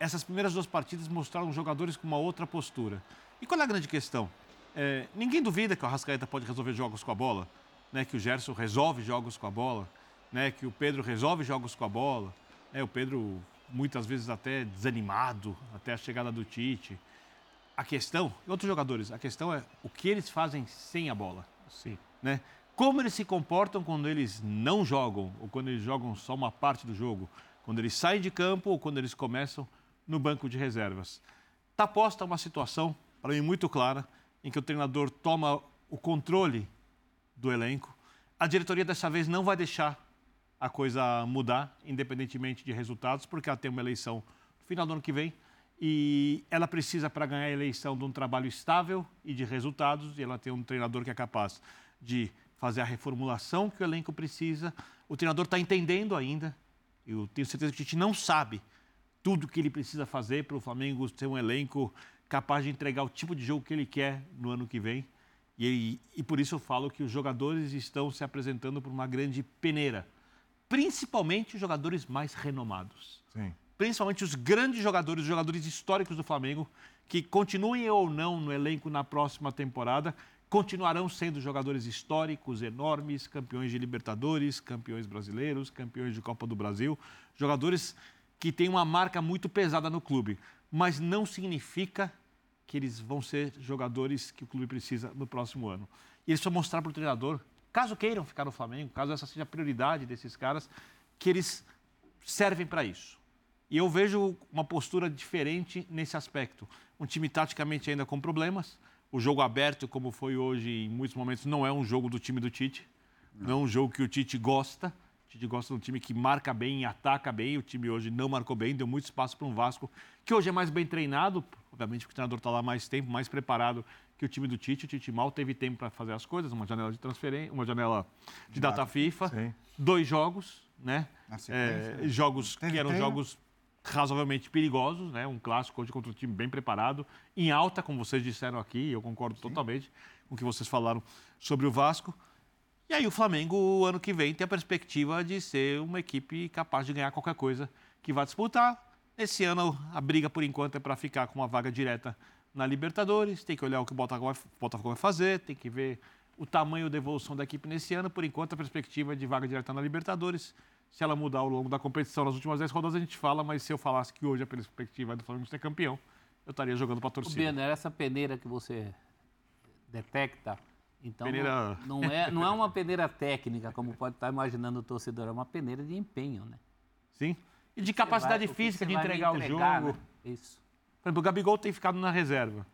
Essas primeiras duas partidas mostraram jogadores com uma outra postura. E qual é a grande questão? É, ninguém duvida que o Arrascaeta pode resolver jogos com a bola, né? que o Gerson resolve jogos com a bola, né? que o Pedro resolve jogos com a bola. né? o Pedro, muitas vezes até desanimado, até a chegada do Tite. A questão, e outros jogadores, a questão é o que eles fazem sem a bola Sim. né? Como eles se comportam quando eles não jogam, ou quando eles jogam só uma parte do jogo, quando eles saem de campo ou quando eles começam no banco de reservas. Está posta uma situação, para mim, muito clara, em que o treinador toma o controle do elenco. A diretoria dessa vez não vai deixar a coisa mudar, independentemente de resultados, porque ela tem uma eleição no final do ano que vem e ela precisa, para ganhar a eleição, de um trabalho estável e de resultados, e ela tem um treinador que é capaz de fazer a reformulação que o elenco precisa. O treinador está entendendo ainda, eu tenho certeza que a gente não sabe tudo que ele precisa fazer para o Flamengo ter um elenco capaz de entregar o tipo de jogo que ele quer no ano que vem. E, e por isso eu falo que os jogadores estão se apresentando por uma grande peneira, principalmente os jogadores mais renomados Sim. principalmente os grandes jogadores, os jogadores históricos do Flamengo, que continuem ou não no elenco na próxima temporada, continuarão sendo jogadores históricos, enormes, campeões de Libertadores, campeões brasileiros, campeões de Copa do Brasil, jogadores que têm uma marca muito pesada no clube, mas não significa que eles vão ser jogadores que o clube precisa no próximo ano. E eles precisam mostrar para o treinador, caso queiram ficar no Flamengo, caso essa seja a prioridade desses caras, que eles servem para isso. E eu vejo uma postura diferente nesse aspecto. Um time taticamente ainda com problemas. O jogo aberto, como foi hoje, em muitos momentos, não é um jogo do time do Tite. Não, é um jogo que o Tite gosta. O Tite gosta de um time que marca bem e ataca bem. O time hoje não marcou bem, deu muito espaço para um Vasco, que hoje é mais bem treinado. Obviamente, o treinador está lá mais tempo, mais preparado que o time do Tite. O Tite mal teve tempo para fazer as coisas. Uma janela de transferência, uma janela de data FIFA. Sim. Dois jogos, né? É, jogos que eram treino. jogos razoavelmente perigosos, né? Um clássico hoje contra um time bem preparado, em alta, como vocês disseram aqui, eu concordo totalmente com o que vocês falaram sobre o Vasco. E aí o Flamengo, ano que vem, tem a perspectiva de ser uma equipe capaz de ganhar qualquer coisa que vai disputar. Esse ano a briga, por enquanto, é para ficar com uma vaga direta na Libertadores. Tem que olhar o que o Botafogo vai, fazer, tem que ver o tamanho da evolução da equipe nesse ano. Por enquanto, a perspectiva é de vaga direta na Libertadores. Se ela mudar ao longo da competição nas últimas 10 rodadas, a gente fala, mas se eu falasse que hoje a perspectiva é do Flamengo ser campeão, eu estaria jogando para a torcida. Benner, essa peneira que você detecta, então Peneira- não, não é, não é uma peneira técnica, como pode estar imaginando o torcedor, é uma peneira de empenho, né? Sim? E de capacidade vai- o física de entregar, entregar, o jogo. né? Isso. Por exemplo, o Gabigol tem ficado na reserva.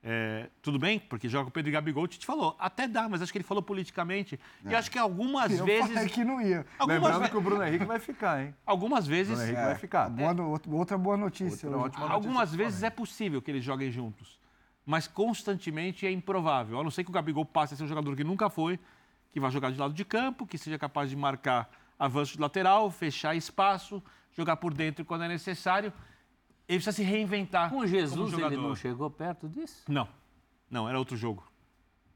É, tudo bem, porque joga o Pedro e Gabigol, o Tite falou, até dá, mas acho que ele falou politicamente. E acho que algumas Eu vezes. falei que não ia. Algumas, Lembrando ve- que o Bruno Henrique vai ficar, hein? algumas O vezes. Bruno Henrique É, vai ficar. Boa no- outra boa notícia. Outra ótima notícia Algumas vezes é possível que eles joguem juntos. Mas constantemente é improvável. A não ser que o Gabigol passe a ser um jogador que nunca foi, que vai jogar de lado de campo, que seja capaz de marcar avanço de lateral, fechar espaço, jogar por dentro quando é necessário. Ele precisa se reinventar. Com Jesus ele não chegou perto disso? Não, não, era outro jogo.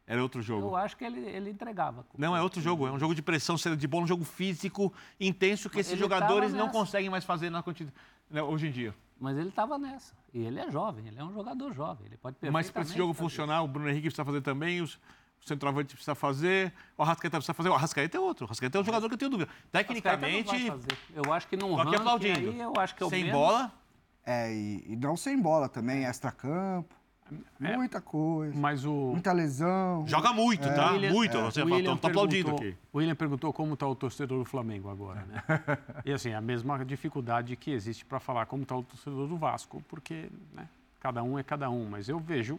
Era outro jogo. Eu acho que ele, ele entregava. Não, é outro jogo. É um jogo de pressão, saída de bola, um jogo físico intenso que esses ele jogadores não conseguem mais fazer na quantidade, né, hoje em dia. Mas ele estava nessa. E ele é jovem, ele é um jogador jovem. Ele pode Mas para esse jogo funcionar, o Bruno Henrique precisa fazer também, os- o centroavante precisa fazer, o Arrascaeta precisa fazer. O Arrascaeta é outro. O Arrascaeta é um jogador que eu tenho dúvida. não Tecnicamente. Eu acho que ranking aplaudindo. aí, eu acho que é o Sem menos- bola, É, e, e não sem bola também, extra-campo, É. muita coisa, Mas o, muita lesão. joga muito, tá? William- muito. é, Você William tô aplaudindo perguntou- aqui. O William perguntou como está o torcedor do Flamengo agora, né? e assim, a mesma dificuldade que existe para falar como está o torcedor do Vasco, porque né, cada um é cada um. Mas eu vejo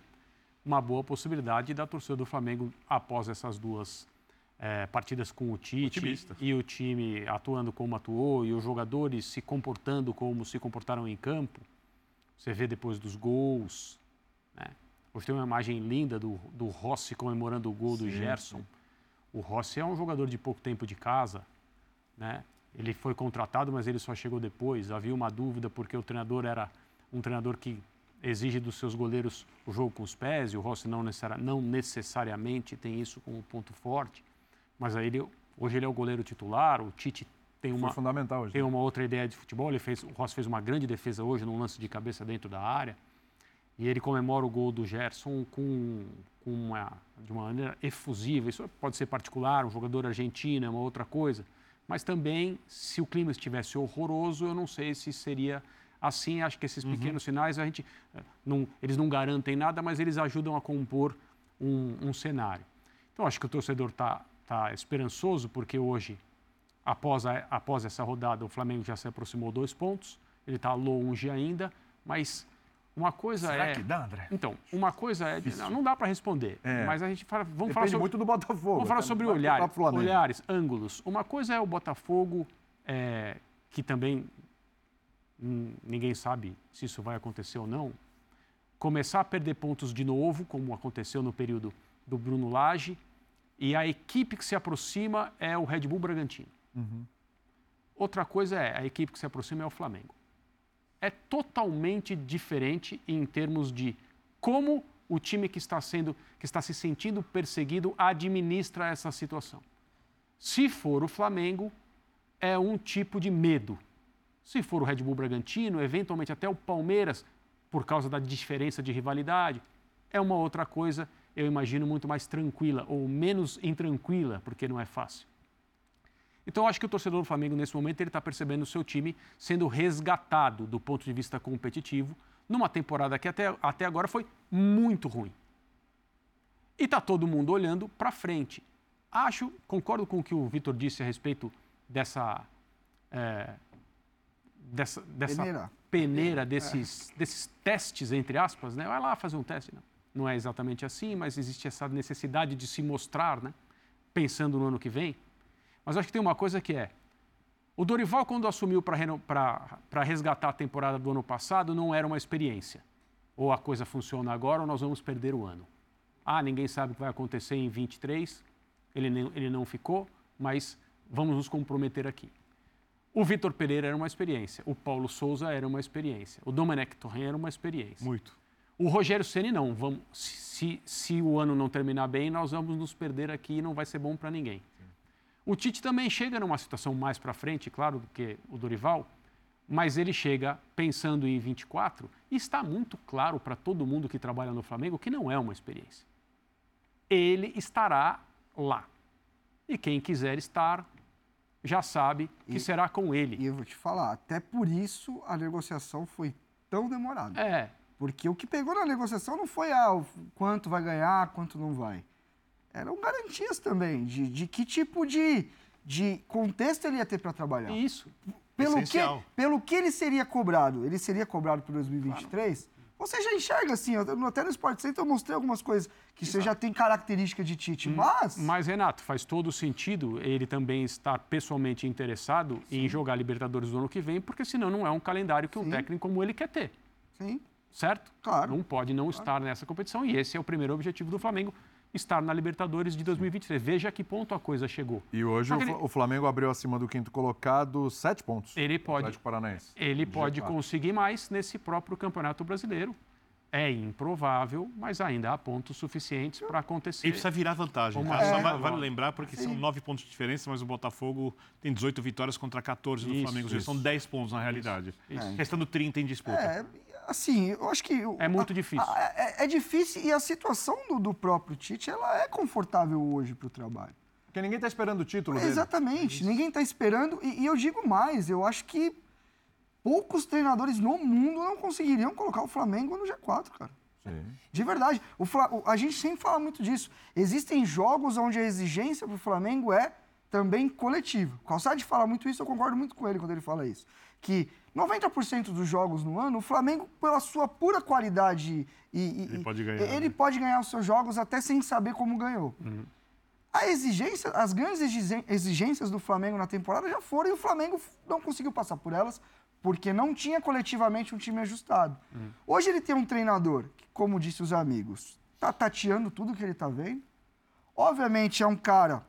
uma boa possibilidade da torcida do Flamengo, após essas duas eh, partidas com o Tite Otimista. e o time atuando como atuou e os jogadores se comportando como se comportaram em campo, você vê depois dos gols, né? Hoje tem uma imagem linda do, do Rossi comemorando o gol do Gerson. O Rossi é um jogador de pouco tempo de casa, né? Ele foi contratado, mas ele só chegou depois. Havia uma dúvida porque o treinador era um treinador que exige dos seus goleiros o jogo com os pés, e o Rossi não, necessari- não necessariamente tem isso como ponto forte. Mas aí ele, hoje ele é o goleiro titular, o Tite tem Foi uma, fundamental hoje. tem uma outra ideia de futebol. Ele fez, o Rossi fez uma grande defesa hoje num lance de cabeça dentro da área. E ele comemora o gol do Gerson com, com uma, de uma maneira efusiva. Isso pode ser particular, um jogador argentino é uma outra coisa. Mas também, se o clima estivesse horroroso, eu não sei se seria assim. Acho que esses pequenos sinais, a gente, eh, não, eles não garantem nada, mas eles ajudam a compor um, um cenário. Então, acho que o torcedor está tá esperançoso, porque hoje após, a- após essa rodada, o Flamengo já se aproximou dois pontos, ele está longe ainda, mas uma coisa Será é. que dá, André? Então, uma coisa é. Não, não dá para responder, É. mas a gente fala. Vamos Depende falar sobre, muito do Botafogo. vamos falar tá? sobre olhares, olhares, ângulos. Uma coisa é o Botafogo, é, que também hum, ninguém sabe se isso vai acontecer ou não, começar a perder pontos de novo, como aconteceu no período do Bruno Lage, e a equipe que se aproxima é o Red Bull Bragantino. Outra coisa é, a equipe que se aproxima é o Flamengo. É totalmente diferente em termos de como o time que está sendo, que está se sentindo perseguido administra essa situação. Se for o Flamengo, é um tipo de medo. Se for o Red Bull Bragantino, eventualmente até o Palmeiras, por causa da diferença de rivalidade, é uma outra coisa, eu imagino, muito mais tranquila ou menos intranquila, porque não é fácil. Então, eu acho que o torcedor do Flamengo, nesse momento, ele está percebendo o seu time sendo resgatado do ponto de vista competitivo, numa temporada que até, até agora foi muito ruim. E está todo mundo olhando para frente. Acho, concordo com o que o Vitor disse a respeito dessa. é, dessa, dessa Peneira. peneira, desses, desses testes, entre aspas, né? Vai lá fazer um teste. Não, não é exatamente assim, mas existe essa necessidade de se mostrar, né? Pensando no ano que vem. Mas acho que tem uma coisa que é. O Dorival, quando assumiu para resgatar a temporada do ano passado, não era uma experiência. Ou a coisa funciona agora ou nós vamos perder o ano. Ah, ninguém sabe o que vai acontecer em 23, ele, nem, ele não ficou, mas vamos nos comprometer aqui. O Vitor Pereira era uma experiência, o Paulo Souza era uma experiência, o Domenech Torren era uma experiência. Muito. O Rogério Ceni não. Vamos, se, se o ano não terminar bem, nós vamos nos perder aqui e não vai ser bom para ninguém. O Tite também chega numa situação mais para frente, claro, do que o Dorival, mas ele chega pensando em 24 e está muito claro para todo mundo que trabalha no Flamengo que não é uma experiência. Ele estará lá. E quem quiser estar já sabe que E- será com ele. E eu vou te falar, até por isso a negociação foi tão demorada. É, Porque o que pegou na negociação não foi ah, quanto vai ganhar, quanto não vai. Eram garantias também de, de que tipo de, de contexto ele ia ter para trabalhar. isso. Pelo que, pelo que ele seria cobrado? Ele seria cobrado para 2023? Você já enxerga assim, até no Sport Center eu mostrei algumas coisas que você já tem característica de Tite, mas... Mas, Renato, faz todo sentido ele também estar pessoalmente interessado em jogar Libertadores do ano que vem, porque senão não é um calendário que um Sim. técnico como ele quer ter. Sim. certo? Claro. Não pode não estar nessa competição e esse é o primeiro objetivo do Flamengo, estar na Libertadores de 2023. Veja a que ponto a coisa chegou. E hoje Só ele- o Flamengo abriu acima do quinto colocado sete pontos. Ele pode, Paranaense. ele pode G4. conseguir mais nesse próprio Campeonato Brasileiro. É improvável, mas ainda há pontos suficientes para acontecer. E precisa virar vantagem. Tá? Só É. va- vale lembrar, porque são nove pontos de diferença, mas o Botafogo tem 18 vitórias contra 14 do Isso, Flamengo. Seja, São isso. 10 pontos na realidade. Isso. Restando 30 em disputa. É, assim, eu acho que... É muito a- difícil. a- É, é difícil e a situação do, do próprio Tite, ela é confortável hoje para o trabalho. Porque ninguém está esperando o título dele. Exatamente, ninguém está esperando. E, e eu digo mais, eu acho que poucos treinadores no mundo não conseguiriam colocar o Flamengo no G4, cara. Sim. De verdade. O- a gente sempre fala muito disso. Existem jogos onde a exigência para o Flamengo é também coletiva. O Calçade fala muito isso, eu concordo muito com ele quando ele fala isso. Que 90% dos jogos no ano, o Flamengo, pela sua pura qualidade e, e- Ele e- pode ganhar, ele né? pode ganhar os seus jogos até sem saber como ganhou. A exigência, as grandes exigências do Flamengo na temporada já foram e o Flamengo não conseguiu passar por elas porque não tinha coletivamente um time ajustado. Hoje ele tem um treinador que, como disse os amigos, tá tateando tudo que ele tá vendo. Obviamente é um cara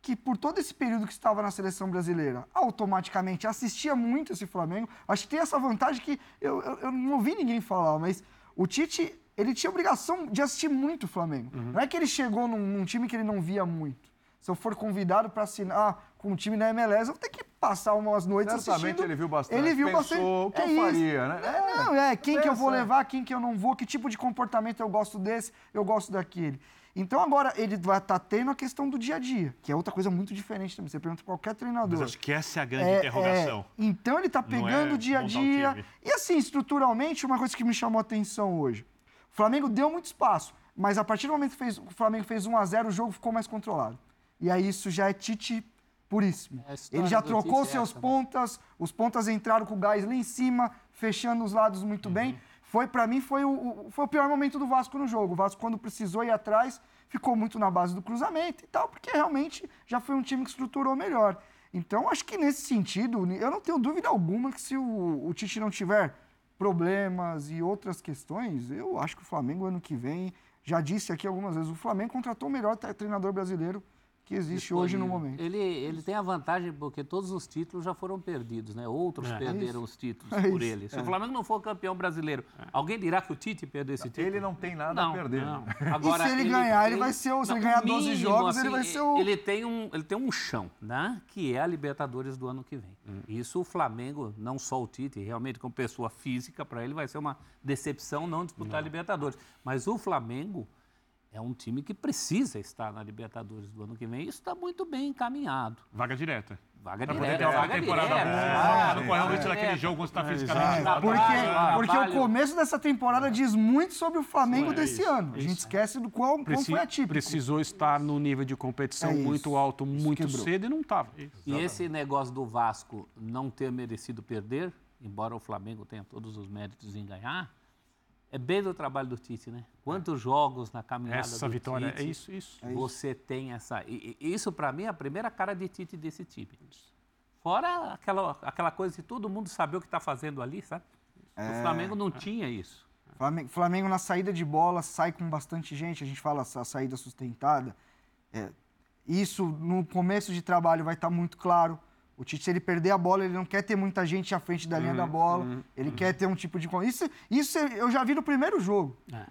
que por todo esse período que estava na seleção brasileira, automaticamente assistia muito esse Flamengo. Acho que tem essa vantagem que eu, eu, eu não ouvi ninguém falar, mas o Tite, ele tinha obrigação de assistir muito o Flamengo. Não é que ele chegou num, num time que ele não via muito. Se eu for convidado para assinar com um time da MLS, eu vou ter que passar umas noites Certamente assistindo. ele viu bastante, Ele viu pensou, bastante. o que é eu isso. faria, né? É, não, é, quem que eu vou Pensa. levar, quem que eu não vou, que tipo de comportamento eu gosto desse, eu gosto daquele. Então agora ele vai estar tendo a questão do dia a dia, que é outra coisa muito diferente também. Você pergunta pra qualquer treinador. Mas acho que essa é a grande É, interrogação. é. Então ele tá Não pegando é o dia a dia. E assim, estruturalmente, uma coisa que me chamou a atenção hoje. O Flamengo deu muito espaço, mas a partir do momento que fez- o Flamengo fez 1 a 0 o jogo ficou mais controlado. E aí isso já é Tite puríssimo. É Ele já trocou é seus essa, né? pontas, os pontas entraram com o gás lá em cima, fechando os lados Uhum. muito bem. Foi para mim foi o, foi o pior momento do Vasco no jogo. O Vasco quando precisou ir atrás, ficou muito na base do cruzamento e tal, porque realmente já foi um time que estruturou melhor. Então acho que nesse sentido, eu não tenho dúvida alguma que se o, o Tite não tiver problemas e outras questões, eu acho que o Flamengo ano que vem, já disse aqui algumas vezes, o Flamengo contratou o melhor tre- treinador brasileiro que existe hoje no disponível. momento. Ele, ele tem a vantagem porque todos os títulos já foram perdidos, né? Outros É. perderam os títulos É por ele. Se é. o Flamengo não for campeão brasileiro, alguém dirá que o Tite perdeu esse título? Ele não tem nada Não, a perder. não. E se ele ganhar, ele vai ser o- se ele ganhar 12 jogos, ele vai ser o- Ele tem um, ele tem um chão, né? Que é a Libertadores do ano que vem. Hum. Isso o Flamengo, não só o Tite, realmente como pessoa física, para ele vai ser uma decepção não disputar a Libertadores. Mas o Flamengo é um time que precisa estar na Libertadores do ano que vem. Isso está muito bem encaminhado. Vaga direta. Vaga Pra poder direta, ter uma vaga temporada direta. boa. não vaga risco daquele jogo quando você está É, fisicamente isolado. Porque, porque o começo dessa temporada diz muito sobre o Flamengo Sim, é desse isso, ano. A gente esquece do qual, qual Preci- foi atípico. precisou estar no nível de competição É isso. muito alto, muito quebrou. cedo e não estava. E esse negócio do Vasco não ter merecido perder, embora o Flamengo tenha todos os méritos em ganhar, é bem do trabalho do Tite, né? Quantos jogos na caminhada Essa do vitória, Tite é isso, isso. você tem essa... e- e isso, para mim, é a primeira cara de Tite desse time. Fora aquela, aquela coisa de todo mundo saber o que está fazendo ali, sabe? O Flamengo não tinha isso. Flamengo, Flamengo na saída de bola sai com bastante gente, a gente fala essa saída sustentada. É, isso no começo de trabalho vai estar muito claro. O Tite, se ele perder a bola, ele não quer ter muita gente à frente da linha da bola. ele quer ter um tipo de. Isso, isso eu já vi no primeiro jogo. É.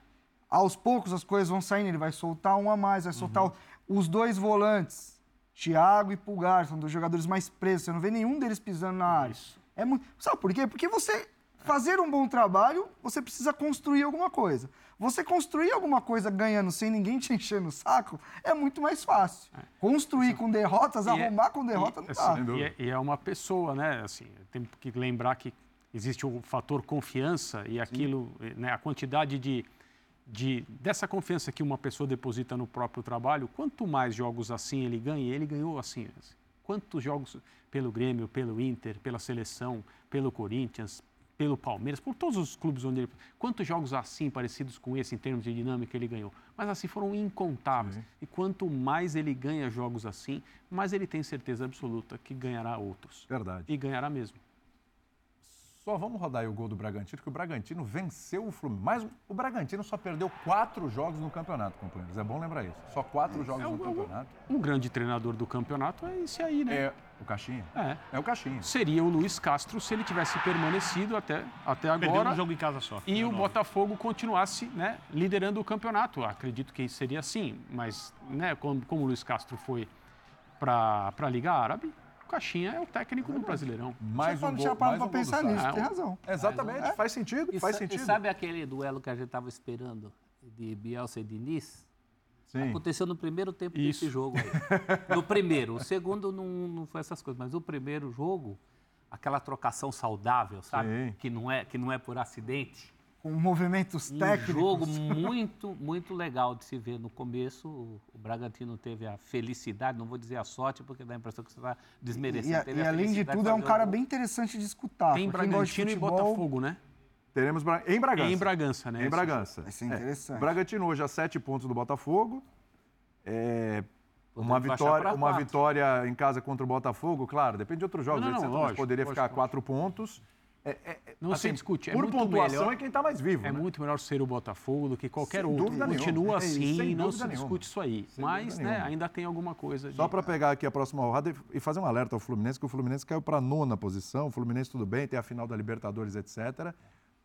Aos poucos as coisas vão saindo, ele vai soltar um a mais, vai soltar o- os dois volantes, Thiago e Pulgar, são dois jogadores mais presos, você não vê nenhum deles pisando na área. É muito... Sabe por quê? Porque você fazer um bom trabalho, você precisa construir alguma coisa. Você construir alguma coisa ganhando sem ninguém te encher no saco é muito mais fácil. Construir com derrotas, E é- arrumar com derrota não Assim, dá. dúvida. e, é, e é uma pessoa, né? Assim, tem que lembrar que existe o fator confiança e aquilo, né, a quantidade de, de dessa confiança que uma pessoa deposita no próprio trabalho. Quanto mais jogos assim ele ganha, ele ganhou assim. assim. Quantos jogos pelo Grêmio, pelo Inter, pela seleção, pelo Corinthians, pelo Palmeiras, por todos os clubes onde ele. Quantos jogos assim, parecidos com esse, em termos de dinâmica, ele ganhou? Mas assim foram incontáveis. E quanto mais ele ganha jogos assim, mais ele tem certeza absoluta que ganhará outros. Verdade. E ganhará mesmo. Só vamos rodar aí o gol do Bragantino, que o Bragantino venceu o Fluminense. Mas o Bragantino só perdeu quatro jogos no campeonato, companheiros. É bom lembrar isso. Só quatro jogos É no campeonato. Um grande treinador do campeonato é esse aí, né? É o Caixinha. É. É o Caixinha. Seria o Luiz Castro se ele tivesse permanecido até, até Perdeu agora. um jogo em casa só. E o Não, Botafogo continuasse né, liderando o campeonato. Acredito que seria assim, mas né, como, como o Luiz Castro foi para a Liga Árabe, Caixinha é o técnico do Brasileirão. Mais um gol, tinha parado mais um pensar nisso, tem o- razão. Exatamente, faz sentido, E, faz sentido. e sabe aquele duelo que a gente estava esperando de Bielsa e Diniz? Sim. Aconteceu no primeiro tempo Isso. desse jogo aí. No primeiro. O segundo não, não foi essas coisas, mas o primeiro jogo, aquela trocação saudável, sabe? Sim. Que não, é, que não é por acidente. Com movimentos Um técnicos. jogo muito, muito legal de se ver no começo. O, o Bragantino teve a felicidade, não vou dizer a sorte, porque dá a impressão que você está E, desmerecendo. e- Teve e a além de tudo, é um cara bem interessante de escutar. Tem Bragantino e futebol, Botafogo, né? Teremos Bra- em Bragança. Em Bragança, né? Em Bragança. Vai ser É. interessante. Bragantino hoje a sete pontos do Botafogo. É, uma, Podemos baixar vitória, uma vitória em casa contra o Botafogo, claro, depende de outros jogos. Não, não, mas lógico, poderia lógico, ficar a lógico. quatro pontos. É, é, Não se discute, é por pontuação melhor- é quem está mais vivo. É né? muito melhor ser o Botafogo do que qualquer Sem outro. Continua É isso, assim, não se nenhuma. discute isso aí. Sem Mas né, ainda tem alguma coisa. De... Só para pegar aqui a próxima rodada e- fazer um alerta ao Fluminense, que o Fluminense caiu para a nona posição. O Fluminense tudo bem, tem a final da Libertadores, etc.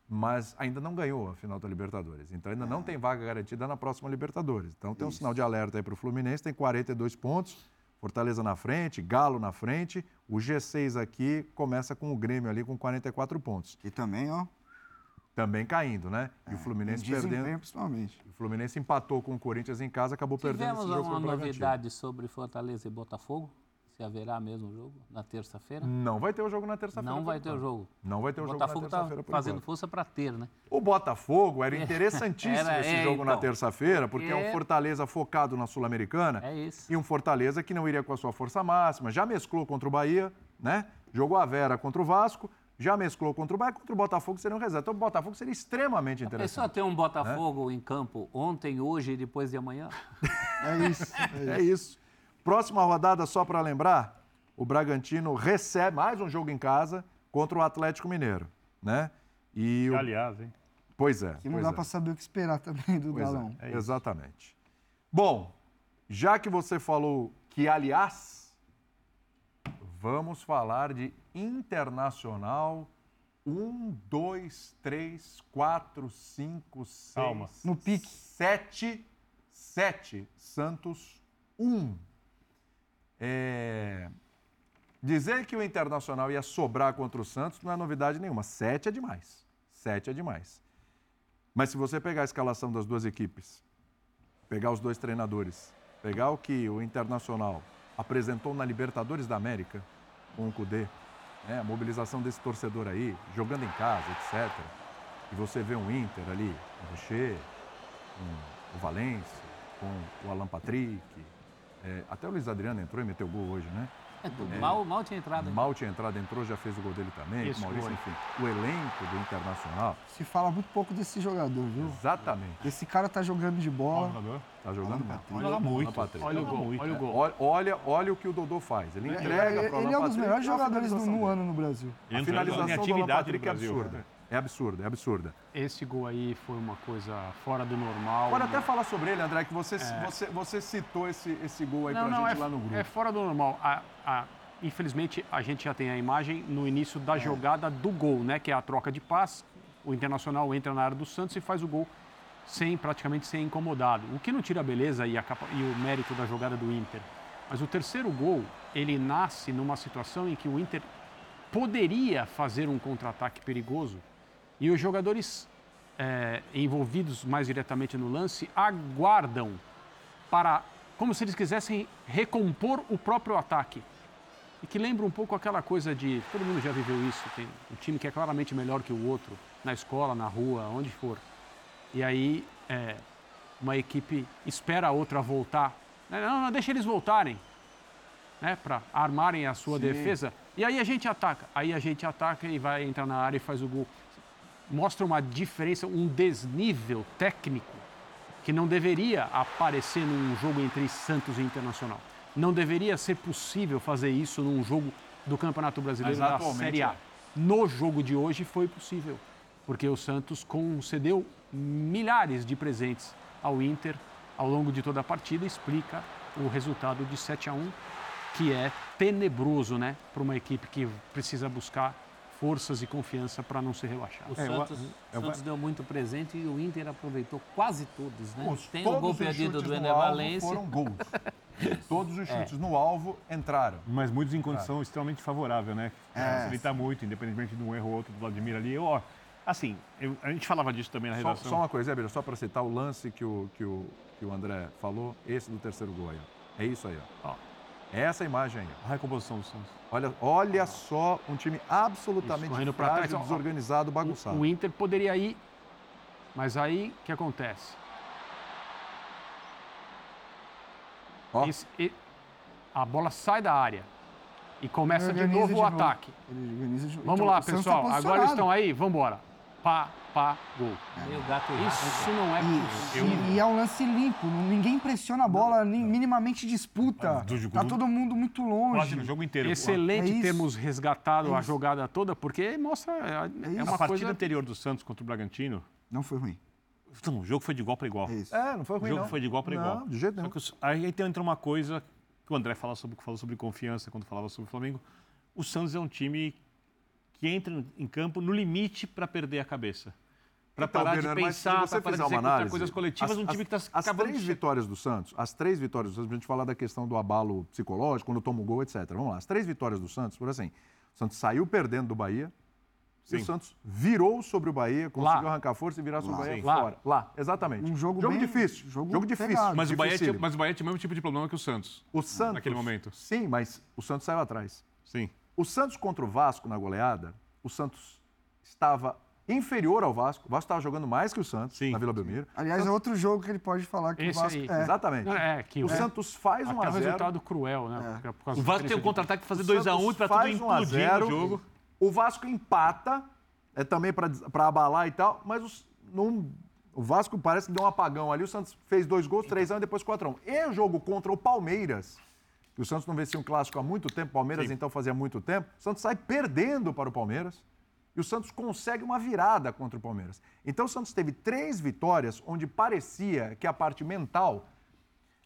Mas ainda não ganhou a final da Libertadores. Então ainda não tem vaga garantida na próxima Libertadores. Então tem um sinal de alerta aí para o Fluminense, tem 42 pontos. Fortaleza na frente, Galo na frente. O G6 aqui começa com o Grêmio ali com 44 pontos. E também, ó. Também caindo, né? E o Fluminense em desempenho, perdendo. principalmente. O Fluminense empatou com o Corinthians em casa, acabou perdendo Tivemos esse jogo uma pro Bragantino. novidade sobre Fortaleza e Botafogo. Se haverá mesmo jogo na terça-feira. Não vai ter o jogo na terça-feira. Não vai ter o jogo. Não vai ter o O jogo Botafogo na está terça-feira por fazendo enquanto. força para ter, né? O Botafogo era interessantíssimo Era, esse é, jogo na então. terça-feira, porque é um É. Fortaleza focado na Sul-Americana É isso. e um Fortaleza que não iria com a sua força máxima. Já mesclou contra o Bahia, né? Jogou a Vera contra o Vasco, já mesclou contra o Bahia, contra o Botafogo seria um reserva. Então o Botafogo seria extremamente É só interessante. ter um Botafogo em campo ontem, hoje e depois de amanhã. É isso. É isso. Próxima rodada, só para lembrar, o Bragantino recebe mais um jogo em casa contra o Atlético Mineiro, né? E o... Aliás, hein? Pois é. Que não pois dá é. para saber o que esperar também do Pois é, Galão. é exatamente. Bom, já que você falou que, aliás, vamos falar de Internacional 1, 2, 3, 4, 5, 6, Calma. No pique. 7, 7, Santos 1. É... Dizer que o Internacional ia sobrar contra o Santos não é novidade nenhuma. 7 é demais. 7 é demais. Mas se você pegar a escalação das duas equipes, pegar os dois treinadores, pegar o que o Internacional apresentou na Libertadores da América com o Cudê, né, a mobilização desse torcedor aí, jogando em casa, etc. E você vê um Inter ali, o Rocher, com o Valência, com o Alan Patrick, é, até o Luiz Adriano entrou e meteu gol hoje, né? É tudo. Mal, mal tinha entrado. hein? Mal tinha entrado, entrou, já fez o gol dele também. Isso o Maurício, foi. enfim. O elenco do Internacional, Se fala muito pouco desse jogador, viu? exatamente. Esse cara tá jogando de bola. Jogador. Tá jogando mal. Joga muito. Alan Patrick. Olha o Joga gol, muito, olha o é. gol. Olha, olha, olha o que o Dodô faz. Ele entrega para o Ele, ele é um dos melhores a jogadores do, no ano no Brasil. A finalização do Alan atividade Patrick é absurda. É absurda, é absurda. Esse gol aí foi uma coisa fora do normal. Pode até falar sobre ele, André, que você, É. você, você citou esse, esse gol aí Não, pra não, gente é, lá no grupo. é fora do normal. A- a- infelizmente, a gente já tem a imagem no início É. da jogada do gol, né? Que é a troca de passe. O Internacional entra na área do Santos e faz o gol sem praticamente ser incomodado. O que não tira a beleza e, a capa- e o mérito da jogada do Inter. Mas o terceiro gol, ele nasce numa situação em que o Inter poderia fazer um contra-ataque perigoso e os jogadores eh, envolvidos mais diretamente no lance aguardam para, como se eles quisessem recompor o próprio ataque. E que lembra um pouco aquela coisa de, todo mundo já viveu isso, tem um time que é claramente melhor que o outro, na escola, na rua, onde for. E aí é, uma equipe espera a outra voltar. Não, não, deixa eles voltarem, né, para armarem a sua defesa. E aí a gente ataca. Aí a gente ataca e vai entrar na área e faz o gol. Mostra uma diferença, um desnível técnico que não deveria aparecer num jogo entre Santos e Internacional. Não deveria ser possível fazer isso num jogo do Campeonato Brasileiro Mas da Série A. é. no jogo de hoje foi possível, porque o Santos concedeu milhares de presentes ao Inter ao longo de toda a partida, explica o resultado de 7 a 1, que é tenebroso, né, para uma equipe que precisa buscar forças e confiança para não ser rebaixado. O É, eu- Santos, eu- Santos deu muito presente e o Inter aproveitou quase todos, né? Os- Tem o todos gol os perdido do Ené Valência. foram gols. Todos os chutes no alvo entraram. Mas muitos em condição extremamente favorável, né? É. Facilita muito, independentemente de um erro ou outro do Vladimir ali. Eu, ó, assim, eu- a gente falava disso também na Só, redação. só uma coisa, Zé, só para citar o lance que o, que, o, que o André falou, esse do terceiro gol aí. ó. É isso aí, ó. Ó. É essa imagem aí. A recomposição do Santos. Olha, olha só um time absolutamente Isso, frágil, trás, desorganizado, O, bagunçado. o Inter poderia ir, mas aí o que acontece? Ó. Esse- a bola sai da área e começa de novo de o novo. ataque. Organiza de- Vamos Então, lá, o tá pessoal. Agora eles posicionado. estão aí, vamos embora. Pá, pá, gol. Meio gato. Isso não é possível. E, e é um lance limpo, não- ninguém pressiona a bola, nem minimamente disputa. Ah, do Tá todo mundo muito longe. Quase no jogo inteiro. Excelente É termos resgatado É a jogada toda, porque mostra. É, é isso. uma A partida coisa. anterior do Santos contra o Bragantino, Não foi ruim. não, o jogo foi de igual para igual. É isso. É, não foi O ruim, jogo não. foi de igual para Não, igual. de jeito Só nenhum. os- aí então entra uma coisa que o André fala sobre, falou sobre confiança quando falava sobre o Flamengo. O Santos é um time que entra em campo no limite para perder a cabeça. Para Então, parar de Bernardo, pensar, para parar de executar análise, coisas coletivas, as- um time as- que está As três vitórias do Santos, as três vitórias do Santos, a gente falar da questão do abalo psicológico, quando toma o gol, etc. Vamos lá, as três vitórias do Santos, por assim, o Santos saiu perdendo do Bahia, e o Sim. Santos virou sobre o Bahia, conseguiu Lá. arrancar força e virar sobre o. Bahia Sim. fora. Lá, exatamente. Um jogo jogo bem- difícil. jogo Jogo, difícil. pegado. Mas o, Bahia tinha, mas o Bahia tinha o mesmo tipo de problema que o Santos. O Santos. naquele momento. Sim, mas o Santos saiu atrás. Sim. O Santos contra o Vasco na goleada, o Santos estava inferior ao Vasco. O Vasco estava jogando mais que o Santos Sim. na Vila Belmiro. Aliás, é outro jogo que ele pode falar que Esse o Vasco. aí. É, Exatamente. Não, é, que o o- Santos faz um Até a o zero. resultado cruel, né? Causa O Vasco tem um contra-ataque para fazer O 2x1 Santos e para tudo um a implodir zero. no jogo. O Vasco empata, é também para abalar e tal, mas os- não- o Vasco parece que deu um apagão ali. O Santos fez dois gols, 3x1 e depois 4x1. E o jogo contra o Palmeiras, que o Santos não vencia um clássico há muito tempo, o Palmeiras Sim. então fazia muito tempo, o Santos sai perdendo para o Palmeiras. E o Santos consegue uma virada contra o Palmeiras. Então o Santos teve três vitórias onde parecia que a parte mental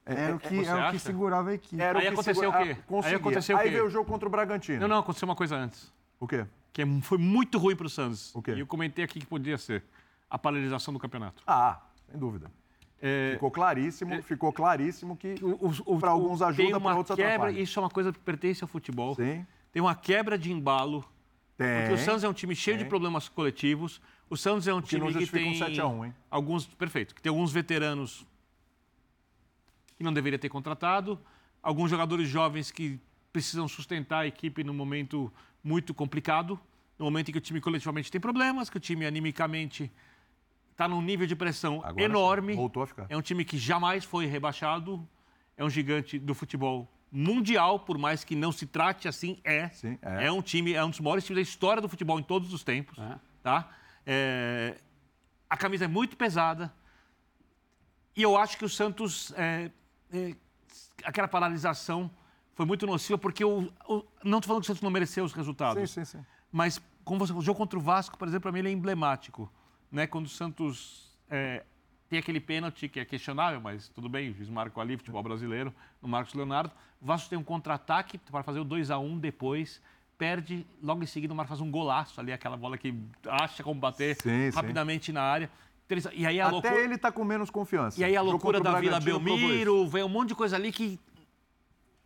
Era o que, era o que segurava a equipe. era Aí o que aconteceu segura- o quê? ah, conseguia. Aí aconteceu o Aí quê? veio o jogo contra o Bragantino. Não, não, aconteceu uma coisa antes. O quê? Que é- foi muito ruim para o Santos. O quê? E eu comentei aqui que podia ser a paralisação do campeonato. Ah, sem dúvida. É, Ficou claríssimo, ficou claríssimo que para alguns tem ajuda, para outros quebra, atrapalha. Isso é uma coisa que pertence ao futebol. Sim, Tem uma quebra de embalo. tem. Porque o Santos é um time cheio de tem. problemas coletivos. O Santos é um que time não que justifica um tem 7 a 1, hein? alguns, perfeito, que tem alguns veteranos que não deveria ter contratado, alguns jogadores jovens que precisam sustentar a equipe num momento muito complicado, no momento em que o time coletivamente tem problemas, que o time animicamente está num nível de pressão Agora enorme. voltou a ficar. É um time que jamais foi rebaixado, é um gigante do futebol mundial, por mais que não se trate assim, é. Sim, é. um time, é um dos maiores times da história do futebol em todos os tempos, É. tá? É, a camisa é muito pesada e eu acho que o Santos, é, é, aquela paralisação foi muito nociva porque o, o- não estou falando que o Santos não mereceu os resultados, Sim, sim, sim. mas como você, o jogo contra o Vasco, por exemplo, para mim ele é emblemático. Né? Quando o Santos é, tem aquele pênalti que é questionável, mas tudo bem, o juiz ali, futebol brasileiro, no Marcos Leonardo. O Vasco tem um contra-ataque para fazer o 2 a 1 depois, perde, logo em seguida o Marcos faz um golaço ali, aquela bola que acha como bater Sim, sim. rapidamente na área. E aí a Até loucura... ele tá com menos confiança. E aí a loucura da Vila. Belmiro, vem um monte de coisa ali que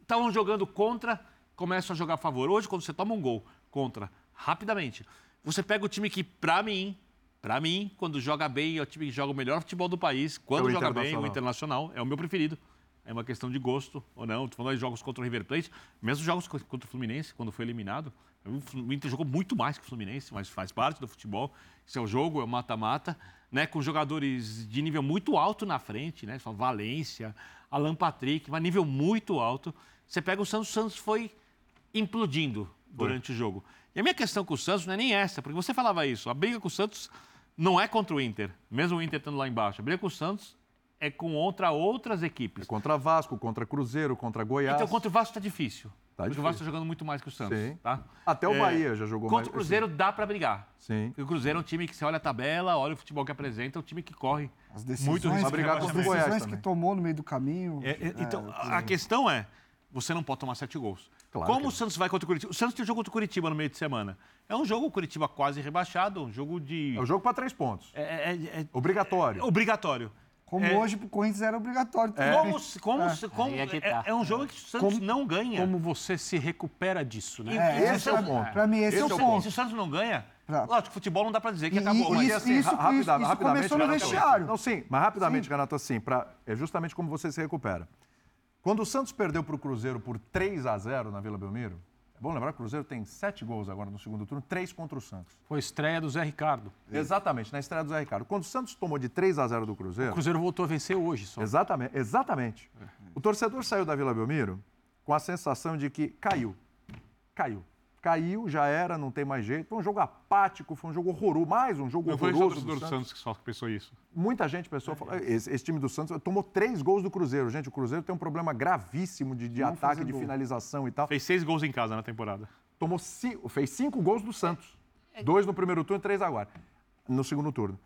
estavam jogando contra, começam a jogar a favor. Hoje, quando você toma um gol contra, rapidamente, você pega o time que, pra mim, pra mim, quando joga bem, é o time que joga o melhor futebol do país. Quando É joga bem, o Internacional. É o meu preferido. É uma questão de gosto ou não. Estou falando de jogos contra o River Plate, mesmo jogos co- contra o Fluminense, quando foi eliminado. O Inter jogou muito mais que o Fluminense, mas faz parte do futebol. Isso é o jogo, é o mata-mata, né? Com jogadores de nível muito alto na frente, né? Fala Valência, Alan Patrick, mas nível muito alto. Você pega o Santos, o Santos foi implodindo durante o jogo. E a minha questão com o Santos não é nem essa, porque você falava isso. A briga com o Santos não é contra o Inter, mesmo o Inter estando lá embaixo. A briga com o Santos é com outra, outras equipes. É contra Vasco, contra Cruzeiro, contra Goiás. Então, contra o Vasco está difícil. Tá Porque o Vasco está jogando muito mais que o Santos. Sim. Tá? Até o É, Bahia já jogou mais. Contra o Cruzeiro dá para brigar. Sim. Porque o Cruzeiro é um time que você olha a tabela, olha o futebol que apresenta, é um time que corre. As decisões, Muito risco contra as rebaixamento. Goiás decisões que também. tomou no meio do caminho. É, é, então, é, a questão é, você não pode tomar sete gols. Claro Como o Santos vai contra o Curitiba? O Santos tem um jogo contra o Curitiba no meio de semana. É um jogo, o Curitiba quase rebaixado, um jogo de... É o jogo para três pontos. É, é- é- Obrigatório. é obrigatório. Como É. hoje pro Corinthians era obrigatório. também. Como, como, como- Aí é que é, tá. é um jogo que o Santos Como- não ganha. Como você se recupera disso, né? É, esse e- é o ponto. Pra mim, esse, é o Se- ponto. Se o Santos não ganha, Pra- lógico, futebol não dá pra dizer que E- acabou. e- mas isso- assim, isso- rapida- isso rapidamente, começou no vestiário. Não, sim, mas rapidamente, Renato, assim, pra, é justamente como você se recupera. Quando o Santos perdeu para o Cruzeiro por 3 a 0 na Vila Belmiro, é bom lembrar que o Cruzeiro tem sete gols agora no segundo turno, três contra o Santos. Foi a estreia do Zé Ricardo. Exatamente, na estreia do Zé Ricardo. Quando o Santos tomou de 3 a 0 do O Cruzeiro, Cruzeiro voltou a vencer hoje só. exatamente, exatamente. O torcedor saiu da Vila Belmiro com a sensação de que caiu. Caiu. Caiu, já era, não tem mais jeito. Foi um jogo apático, foi um jogo horroroso, mais um jogo Não foi só o horroroso torcedor do Santos. Santos que só pensou isso. Muita gente pensou, falou, esse, esse time do Santos tomou três gols do Cruzeiro. Gente, o Cruzeiro tem um problema gravíssimo de, de Não ataque, de gol. finalização e tal. Fez seis gols em casa na temporada. Tomou cinco, fez cinco gols do Santos. Dois no primeiro turno e três agora, no segundo turno.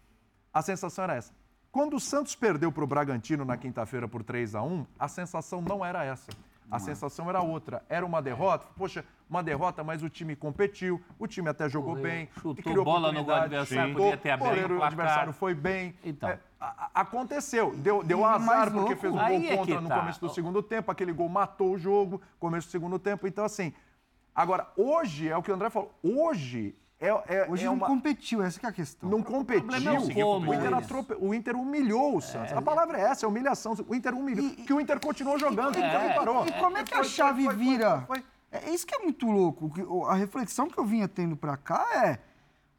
A sensação era essa. Quando o Santos perdeu para o Bragantino na quinta-feira por 3 a 1 a sensação não era essa. A sensação era outra. Era uma derrota. Poxa, uma derrota, mas o time competiu, o time até jogou Correu, bem. chutou criou bola no gol adversário, chutou, podia ter aberto o goleiro adversário foi bem. Então. É, a- aconteceu. Deu, deu azar mais porque louco- fez um gol é contra no tá. começo do segundo tempo. Aquele gol matou o jogo, começo do segundo tempo. Então, assim, agora, hoje é o que o André falou. Hoje é, é, Hoje é não uma... competiu, essa que é a questão. Não competiu. é o como, o, Inter atrope- o Inter humilhou o Santos. A palavra é essa, é humilhação. O Inter humilhou. que o Inter continuou jogando, o Inter não parou. E como é que a chave foi, foi, vira? foi, foi. É isso que é muito louco. o o- A reflexão que eu vinha tendo pra cá é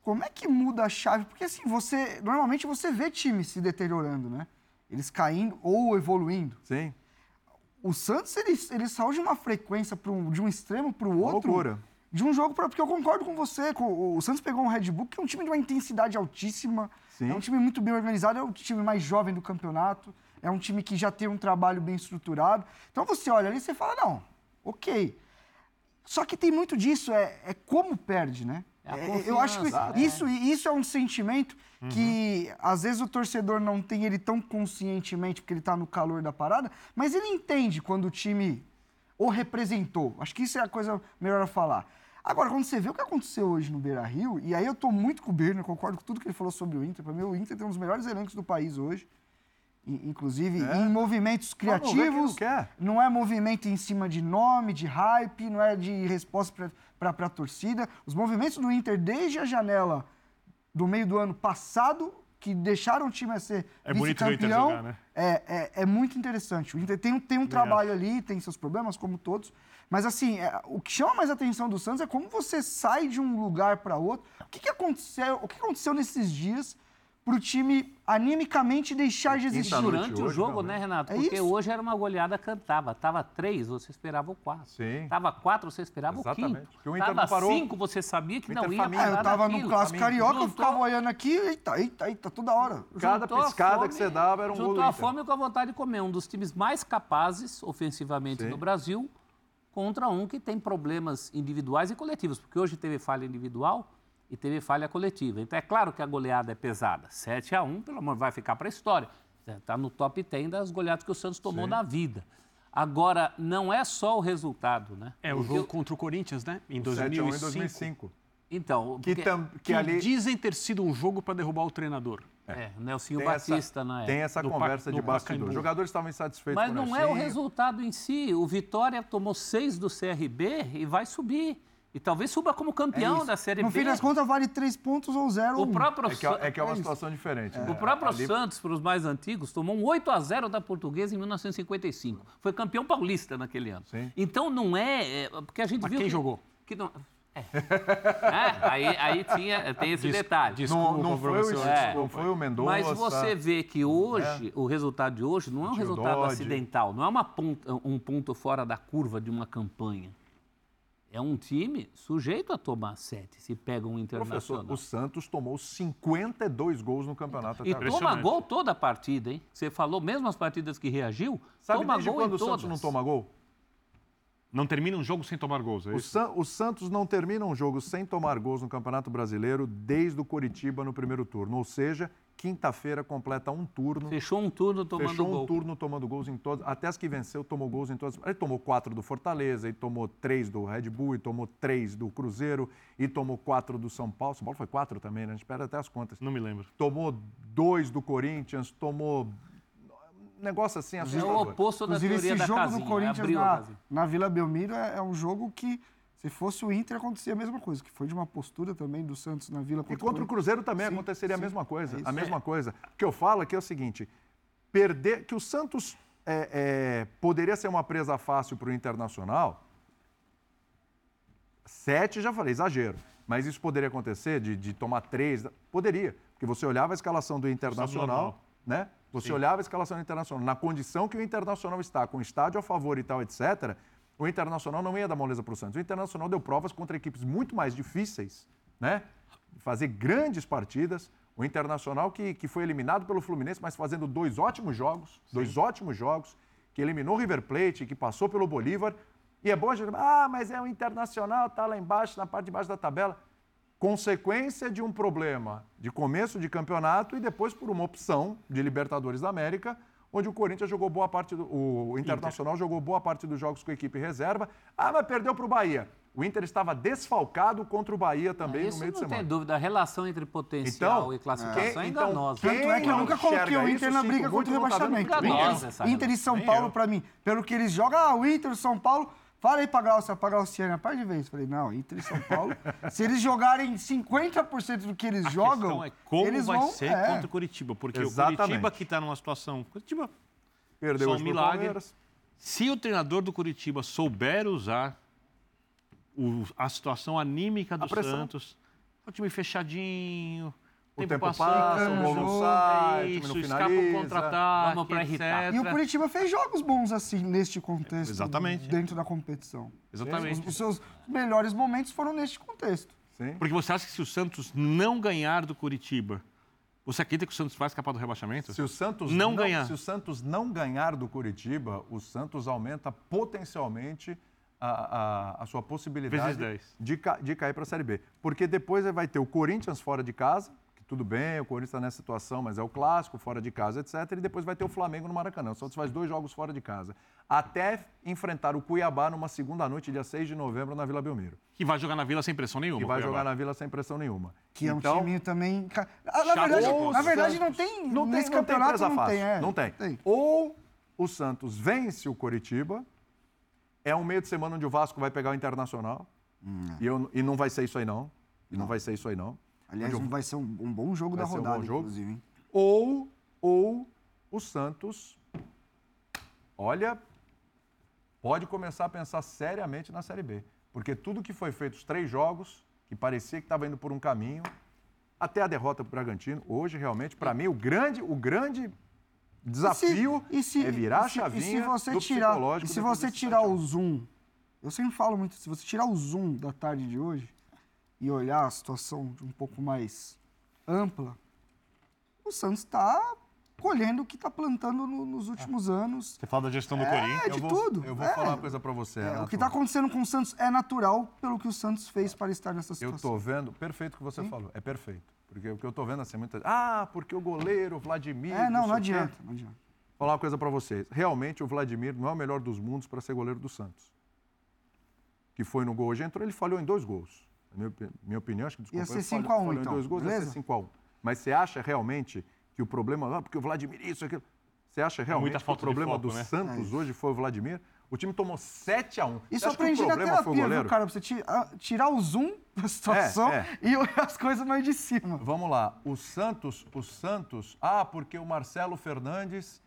como é que muda a chave? Porque assim, você normalmente você vê times se deteriorando, né? Eles caindo ou evoluindo. Sim, O Santos ele, ele saiu de uma frequência pro, de um extremo para o outro. loucura. De um jogo para porque eu concordo com você. com- o Santos pegou um Red Bull que é um time de uma intensidade altíssima. Sim. É um time muito bem organizado, é o time mais jovem do campeonato. É um time que já tem um trabalho bem estruturado. Então você olha ali e você fala, não, ok. Só que tem muito disso, é, é como perde, né? É a É, eu acho que né? isso, isso é um sentimento que às vezes o torcedor não tem ele tão conscientemente porque ele está no calor da parada, mas ele entende quando o time o representou. Acho que isso é a coisa melhor a falar. Agora, quando você vê o que aconteceu hoje no Beira Rio, e aí eu tô muito com o Birner, concordo com tudo que ele falou sobre o Inter. Para mim, o Inter tem um dos melhores elencos do país hoje. I- Inclusive em movimentos não criativos. quer. Não é movimento em cima de nome, de hype, não é de resposta para a torcida. Os movimentos do Inter desde a janela do meio do ano passado, que deixaram o time a ser É vice-campeão, né? é, é, é muito interessante. O Inter tem, um- tem um trabalho ali, tem seus problemas, como todos. Mas, assim, é, o que chama mais atenção do Santos é como você sai de um lugar para outro. O que, que aconteceu? O que aconteceu nesses dias para o time animicamente deixar de existir? Durante o hoje, jogo, não, né? Renato? É Porque isso. hoje era uma goleada cantava. Tava três, você esperava o quatro. Sim. Tava quatro, você esperava Exatamente. o quinto. Porque o Inter Tava parou. cinco, você sabia que O não ia faminto. É, parar eu tava no daquilo. clássico Faminto. carioca, eu Juntou- ficava olhando aqui, eita, eita, eita, toda hora. Cada Juntou a piscada fome- que você dava era um gol do Juntou a fome com a vontade de comer. Um dos times mais capazes ofensivamente Sim. no Brasil contra um que tem problemas individuais e coletivos. Porque hoje teve falha individual e teve falha coletiva. Então é claro que a goleada é pesada. 7 a 1 pelo amor, vai ficar para a história. Está no top 10 das goleadas que o Santos tomou na vida. Agora, não é só o resultado, né? É o Porque jogo contra o Corinthians, né? Em 7 a 1 em 2005. 2005. Então, Que, porque- tam, que Que ali dizem ter sido um jogo para derrubar o treinador. É, Nelsinho tem Batista essa, na época. tem essa Do conversa Pa- de do bastidor. Os jogadores estavam insatisfeitos Mas com não é o resultado em si. O Vitória tomou seis do CRB e vai subir. E talvez suba como campeão da Série No B. fim das contas, vale três pontos ou zero. o ou um. próprio, É que, é, que é uma É isso. situação diferente. né? o próprio Ali- Santos, para os mais antigos, tomou um 8 a 0 da Portuguesa em 1955. Foi campeão paulista naquele ano. Sim. Então não é, é, Porque a gente Mas viu. quem que- jogou? Que não, é. É, aí, aí tinha, tem esse Des- detalhe. Desculpa, Não, não foi, o, professor. É. não foi o Mendonça. Mas você vê que hoje, o resultado de hoje não é um Tio resultado Dodge. acidental, não é uma ponta- um ponto fora da curva de uma campanha. É um time sujeito a tomar sete, se pega um Professor, internacional. o Santos tomou 52 gols no campeonato até E agora. toma gol toda a partida, hein? Você falou, mesmo as partidas que reagiu, Sabe toma desde gol quando em o Santos não toma gol? Não termina um jogo sem tomar gols, é O, isso? San- o Santos não termina um jogo sem tomar gols no Campeonato Brasileiro desde o Coritiba no primeiro turno. Ou seja, quinta-feira completa um turno. Fechou um turno tomando Fechou um gol. turno tomando gols em todas. Até as que venceu, tomou gols em todas. Ele tomou quatro do Fortaleza, ele tomou três do Red Bull, e tomou três do Cruzeiro, e tomou quatro do São Paulo. São Paulo foi quatro também, né? A gente perde até as contas. Não me lembro. Tomou dois do Corinthians, tomou. Negócio assim É o oposto da Inclusive, teoria esse da jogo casinha. do Corinthians abriu a na, na Vila Belmiro é, é um jogo que, se fosse o Inter, acontecia a mesma coisa, que foi de uma postura também do Santos na Vila E contra o Cruzeiro também Sim, aconteceria a sim, mesma coisa. é a mesma coisa. O que eu falo é que é o seguinte: perder. Que o Santos é, é, poderia ser uma presa fácil para o Internacional. Sete, já falei, exagero. Mas isso poderia acontecer de, de tomar três? Poderia. Porque você olhava a escalação do Internacional, normal. né? Você Sim. olhava a escalação do Internacional. Na condição que o Internacional está, com o estádio a favor e tal, etc., o Internacional não ia dar moleza para o Santos. O Internacional deu provas contra equipes muito mais difíceis, né? Fazer grandes partidas. O Internacional que, que foi eliminado pelo Fluminense, mas fazendo dois ótimos jogos, dois ótimos jogos, que eliminou o River Plate, que passou pelo Bolívar. E é bom a gente. Ah, mas é o Internacional, tá lá embaixo, na parte de baixo da tabela. Consequência de um problema de começo de campeonato e depois por uma opção de Libertadores da América, onde o Corinthians jogou boa parte do. O Internacional jogou boa parte dos jogos com a equipe reserva. Ah, mas perdeu para o Bahia. O Inter estava desfalcado contra o Bahia também Isso no meio de não semana. tem dúvida. A relação entre potencial Então, e classificação é quem- então, enganosa. quem- Tanto é que eu não nunca coloquei o Inter isso, na briga contra o não tá rebaixamento. enganosa Inter, Inter e São Paulo, pra mim, pelo que eles jogam, ah, o Inter e São Paulo. Fala aí pra Glaucia, pra Glauciana, para de vez. Falei, não, Inter e São Paulo, se eles jogarem 50% do que eles A jogam, é como eles vai vão, ser é. contra o Curitiba. Porque Exatamente. o Curitiba que está numa situação... Curitiba, Perdeu um milagre. Se o treinador do Curitiba souber usar o- a situação anímica do A. Santos, o time fechadinho, O tempo passando, passa, o gol não sai, é o time não isso, escapa finaliza. Vamos pra irritar. etc. E o Curitiba fez jogos bons assim, neste contexto. Exatamente. Dentro da competição. Exatamente. Os, os seus melhores momentos foram neste contexto. Sim. Porque você acha que se o Santos não ganhar do Curitiba, você acredita que o Santos vai escapar do rebaixamento? Se o Santos Não ganhar. Se o Santos não ganhar do Curitiba, o Santos aumenta potencialmente a, a- a sua possibilidade Vezes 10. de, ca- de cair para a Série B. Porque depois ele vai ter o Corinthians fora de casa, tudo bem, o Corinthians está nessa situação, mas é o clássico, fora de casa, etc. E depois vai ter o Flamengo no Maracanã. O Santos faz dois jogos fora de casa. Até enfrentar o Cuiabá numa segunda noite, dia 6 de novembro, na Vila Belmiro. Que vai jogar na Vila sem pressão nenhuma. Que vai Cuiabá. jogar na Vila sem pressão nenhuma. Que é um Então, timinho também. Ah, Na verdade, de na verdade não tem. não tem, nesse não tem campeonato presa não fácil. tem. É, Não tem. Ou o Santos vence o Coritiba, é um meio de semana onde o Vasco vai pegar o Internacional, e, eu- e não vai ser isso aí não. E não, vai ser isso aí não. Aliás, o- vai ser um, um bom jogo Vai da um rodada, jogo. inclusive. Hein? Ou, ou o Santos, olha, pode começar a pensar seriamente na Série B. Porque tudo que foi feito, os três jogos, que parecia que estava indo por um caminho, até a derrota para o Bragantino, hoje realmente, para mim, o grande, o grande desafio E se- é virar a e se- chavinha E se você tirar, psicológico e se você tirar 7 a 1. o zoom, eu sempre falo muito, se você tirar o zoom da tarde de hoje e olhar a situação de um pouco mais ampla, o Santos está colhendo o que está plantando no- nos últimos anos. Você fala da gestão do É, Corinthians. de eu vou, tudo. Eu vou É. falar uma coisa para você. É, o que está acontecendo com o Santos é natural pelo que o Santos fez para estar nessa Eu situação. estou vendo, perfeito o que você falou, é perfeito. Porque o que eu estou vendo assim, muita Ah, porque o goleiro, o Vladimir. É, não, não adianta, não adianta. Vou falar uma coisa para vocês. Realmente o Vladimir não é o melhor dos mundos para ser goleiro do Santos. Que foi no gol hoje, entrou, ele falhou em dois gols. Minha, minha opinião, acho que desculpa. Ia ser ele 5 falhou- a 1 falhou então, em dois gols, ia beleza? ser 5 a 1 Mas você acha realmente que o problema. Ah, porque o Vladimir, isso, aquilo. Você acha realmente muita que o problema foco, do né? Santos É hoje foi o Vladimir? O time tomou 7 a 1 Isso eu aprendi na terapia, goleiro? viu, cara? Pra você ah, tirar o zoom da situação é. e olhar as coisas mais de cima. Vamos lá. O Santos, o Santos. Ah, porque o Marcelo Fernandes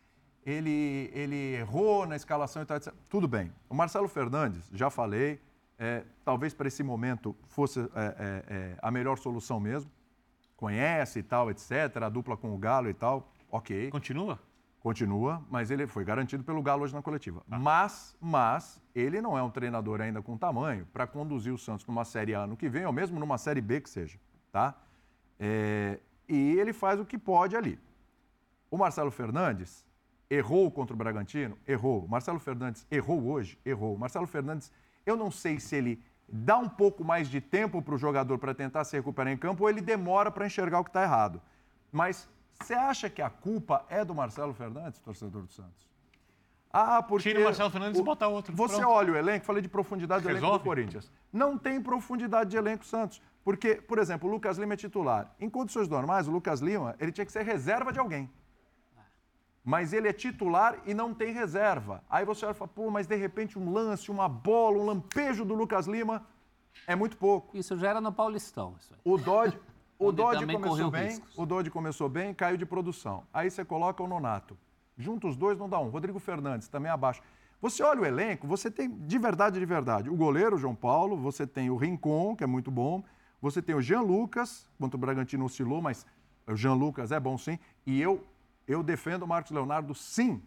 ele, ele errou na escalação e tal, etc. Tudo bem. O Marcelo Fernandes, já falei, é, talvez para esse momento fosse é, é, é, a melhor solução mesmo. Conhece e tal, etc. A dupla com o Galo e tal. Ok. Continua? Continua, mas ele foi garantido pelo Galo hoje na coletiva. Mas, mas, ele não é um treinador ainda com tamanho para conduzir o Santos numa Série A ano que vem, ou mesmo numa Série B que seja, tá? É, e ele faz o que pode ali. O Marcelo Fernandes, Errou contra o Bragantino? Errou. Marcelo Fernandes errou hoje? Errou. Marcelo Fernandes, eu não sei se ele dá um pouco mais de tempo para o jogador para tentar se recuperar em campo ou ele demora para enxergar o que está errado. Mas você acha que a culpa é do Marcelo Fernandes, torcedor do Santos? Ah, porque. Tira o Marcelo Fernandes e bota outro. Você Pronto. olha o elenco, falei de profundidade do elenco do? Corinthians. Não tem profundidade de elenco Santos. Porque, por exemplo, o Lucas Lima é titular. Em condições normais, o Lucas Lima ele tinha que ser reserva de alguém. Mas ele é titular e não tem reserva. Aí você olha e fala, pô, mas de repente um lance, uma bola, um lampejo do Lucas Lima é muito pouco. Isso já era no Paulistão. Isso aí. O Dodge, o Dodge começou bem, riscos. o Dodge começou bem, caiu de produção. Aí você coloca o Nonato. Junta os dois, não dá um. Rodrigo Fernandes, também abaixo. Você olha o elenco, você tem, de verdade, de verdade, o goleiro, o João Paulo, você tem o Rincon, que é muito bom, você tem o Jean Lucas, quanto o Bragantino oscilou, mas o Jean Lucas é bom sim, e eu, eu defendo o Marcos Leonardo sim,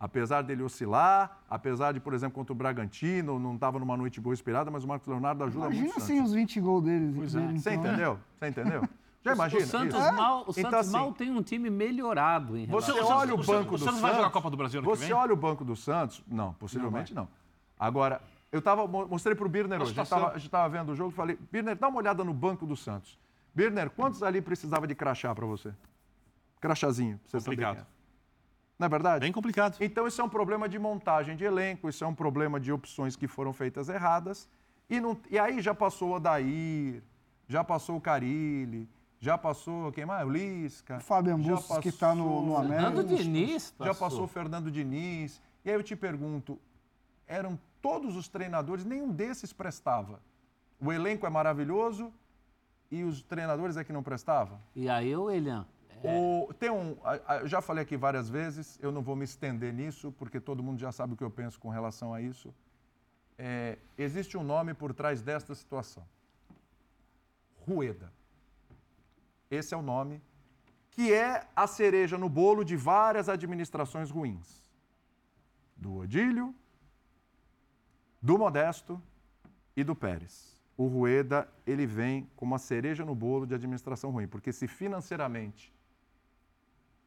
apesar dele oscilar, apesar de, por exemplo, contra o Bragantino, não estava numa noite boa inspirada, mas o Marcos Leonardo ajuda Imagina muito. o assim Santos. os 20 gols deles. Pois dele, é. Você então. entendeu? Você entendeu? Já imagina? o Santos, isso? mal, o Então, Santos assim, mal tem um time melhorado em Você relação... Santos- olha o o banco o do Santos Santos. vai jogar a Copa do Brasil que Você vem? olha o banco do Santos? Não, possivelmente não. Agora, eu tava, mo- mostrei pro Birner hoje. A gente estava vendo o jogo e falei, Birner, dá uma olhada no banco do Santos. Birner, quantos ali precisava de crachá para você? Crachazinho, pra você Complicado. é. Não é verdade? Bem complicado. Então, isso é um problema de montagem de elenco, isso é um problema de opções que foram feitas erradas. E, não- e aí já passou o Odair, já passou o Carilli, já passou quem mais? O Lisca. O Fabian já Bustos, que tá no- no passou- América. Fernando Diniz Já passou o Fernando Diniz. E aí eu te pergunto, eram todos os treinadores, nenhum desses prestava. O elenco é maravilhoso e os treinadores é que não prestavam? E aí, o Elian, O- tem um, eu já falei aqui várias vezes, eu não vou me estender nisso, porque todo mundo já sabe o que eu penso com relação a isso. É, existe um nome por trás desta situação. Rueda. Esse é o nome que é a cereja no bolo de várias administrações ruins. Do Odílio, do Modesto e do Pérez. O Rueda, ele vem como a cereja no bolo de administração ruim, porque se financeiramente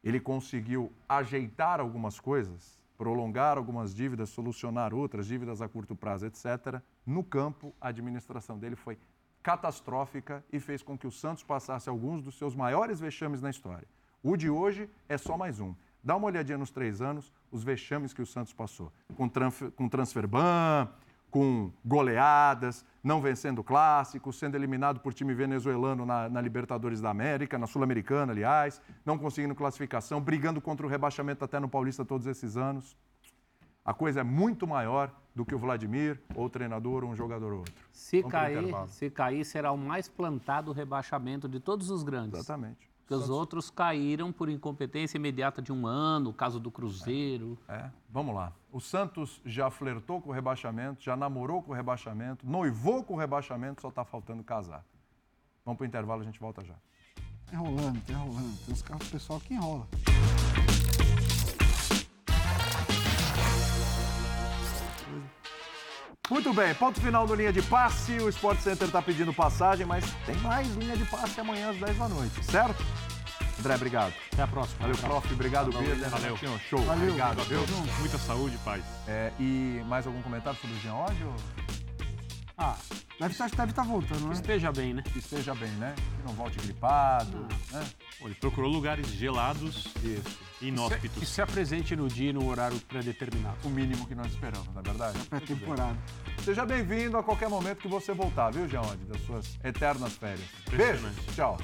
ele conseguiu ajeitar algumas coisas, prolongar algumas dívidas, solucionar outras dívidas a curto prazo, etc. No campo, a administração dele foi catastrófica e fez com que o Santos passasse alguns dos seus maiores vexames na história. O de hoje é só mais um. Dá uma olhadinha nos três anos, os vexames que o Santos passou. Com, transfer, com transfer ban, com goleadas, não vencendo clássicos, sendo eliminado por time venezuelano na, na Libertadores da América, na Sul-Americana, aliás, não conseguindo classificação, brigando contra o rebaixamento até no Paulista todos esses anos. A coisa é muito maior do que o Vladimir, ou o treinador, ou um jogador ou outro. se Vamos cair, se cair, será o mais plantado rebaixamento de todos os grandes. Exatamente. Porque os outros caíram por incompetência imediata de um ano, o caso do Cruzeiro. É, vamos lá. O Santos já flertou com o rebaixamento, já namorou com o rebaixamento, noivou com o rebaixamento, só está faltando casar. Vamos para o intervalo, a gente volta já. Enrolando, tá enrolando. Tem uns carros pessoal que enrola. Muito bem, ponto final no Linha de Passe. O Sport Center está pedindo passagem, mas tem mais Linha de Passe amanhã às 10 da noite, certo? André, obrigado. Até a próxima. Valeu, prof. Obrigado, Birner. valeu. Renatinho, Show. Valeu. Obrigado, viu? Muita saúde, paz. É, e mais algum comentário sobre o Jean Oddi? Ah, Deve estar deve tá voltando, né? esteja bem, né? Que esteja bem, né? Que não volte gripado, né? Pô, Ele procurou lugares gelados Isso. e inóspitos. E se apresente no dia e no horário pré-determinado. O mínimo que nós esperamos, não é verdade? Pré-temporada. Seja bem-vindo a qualquer momento que você voltar, viu, Jean das suas eternas férias. Beijo, tchau.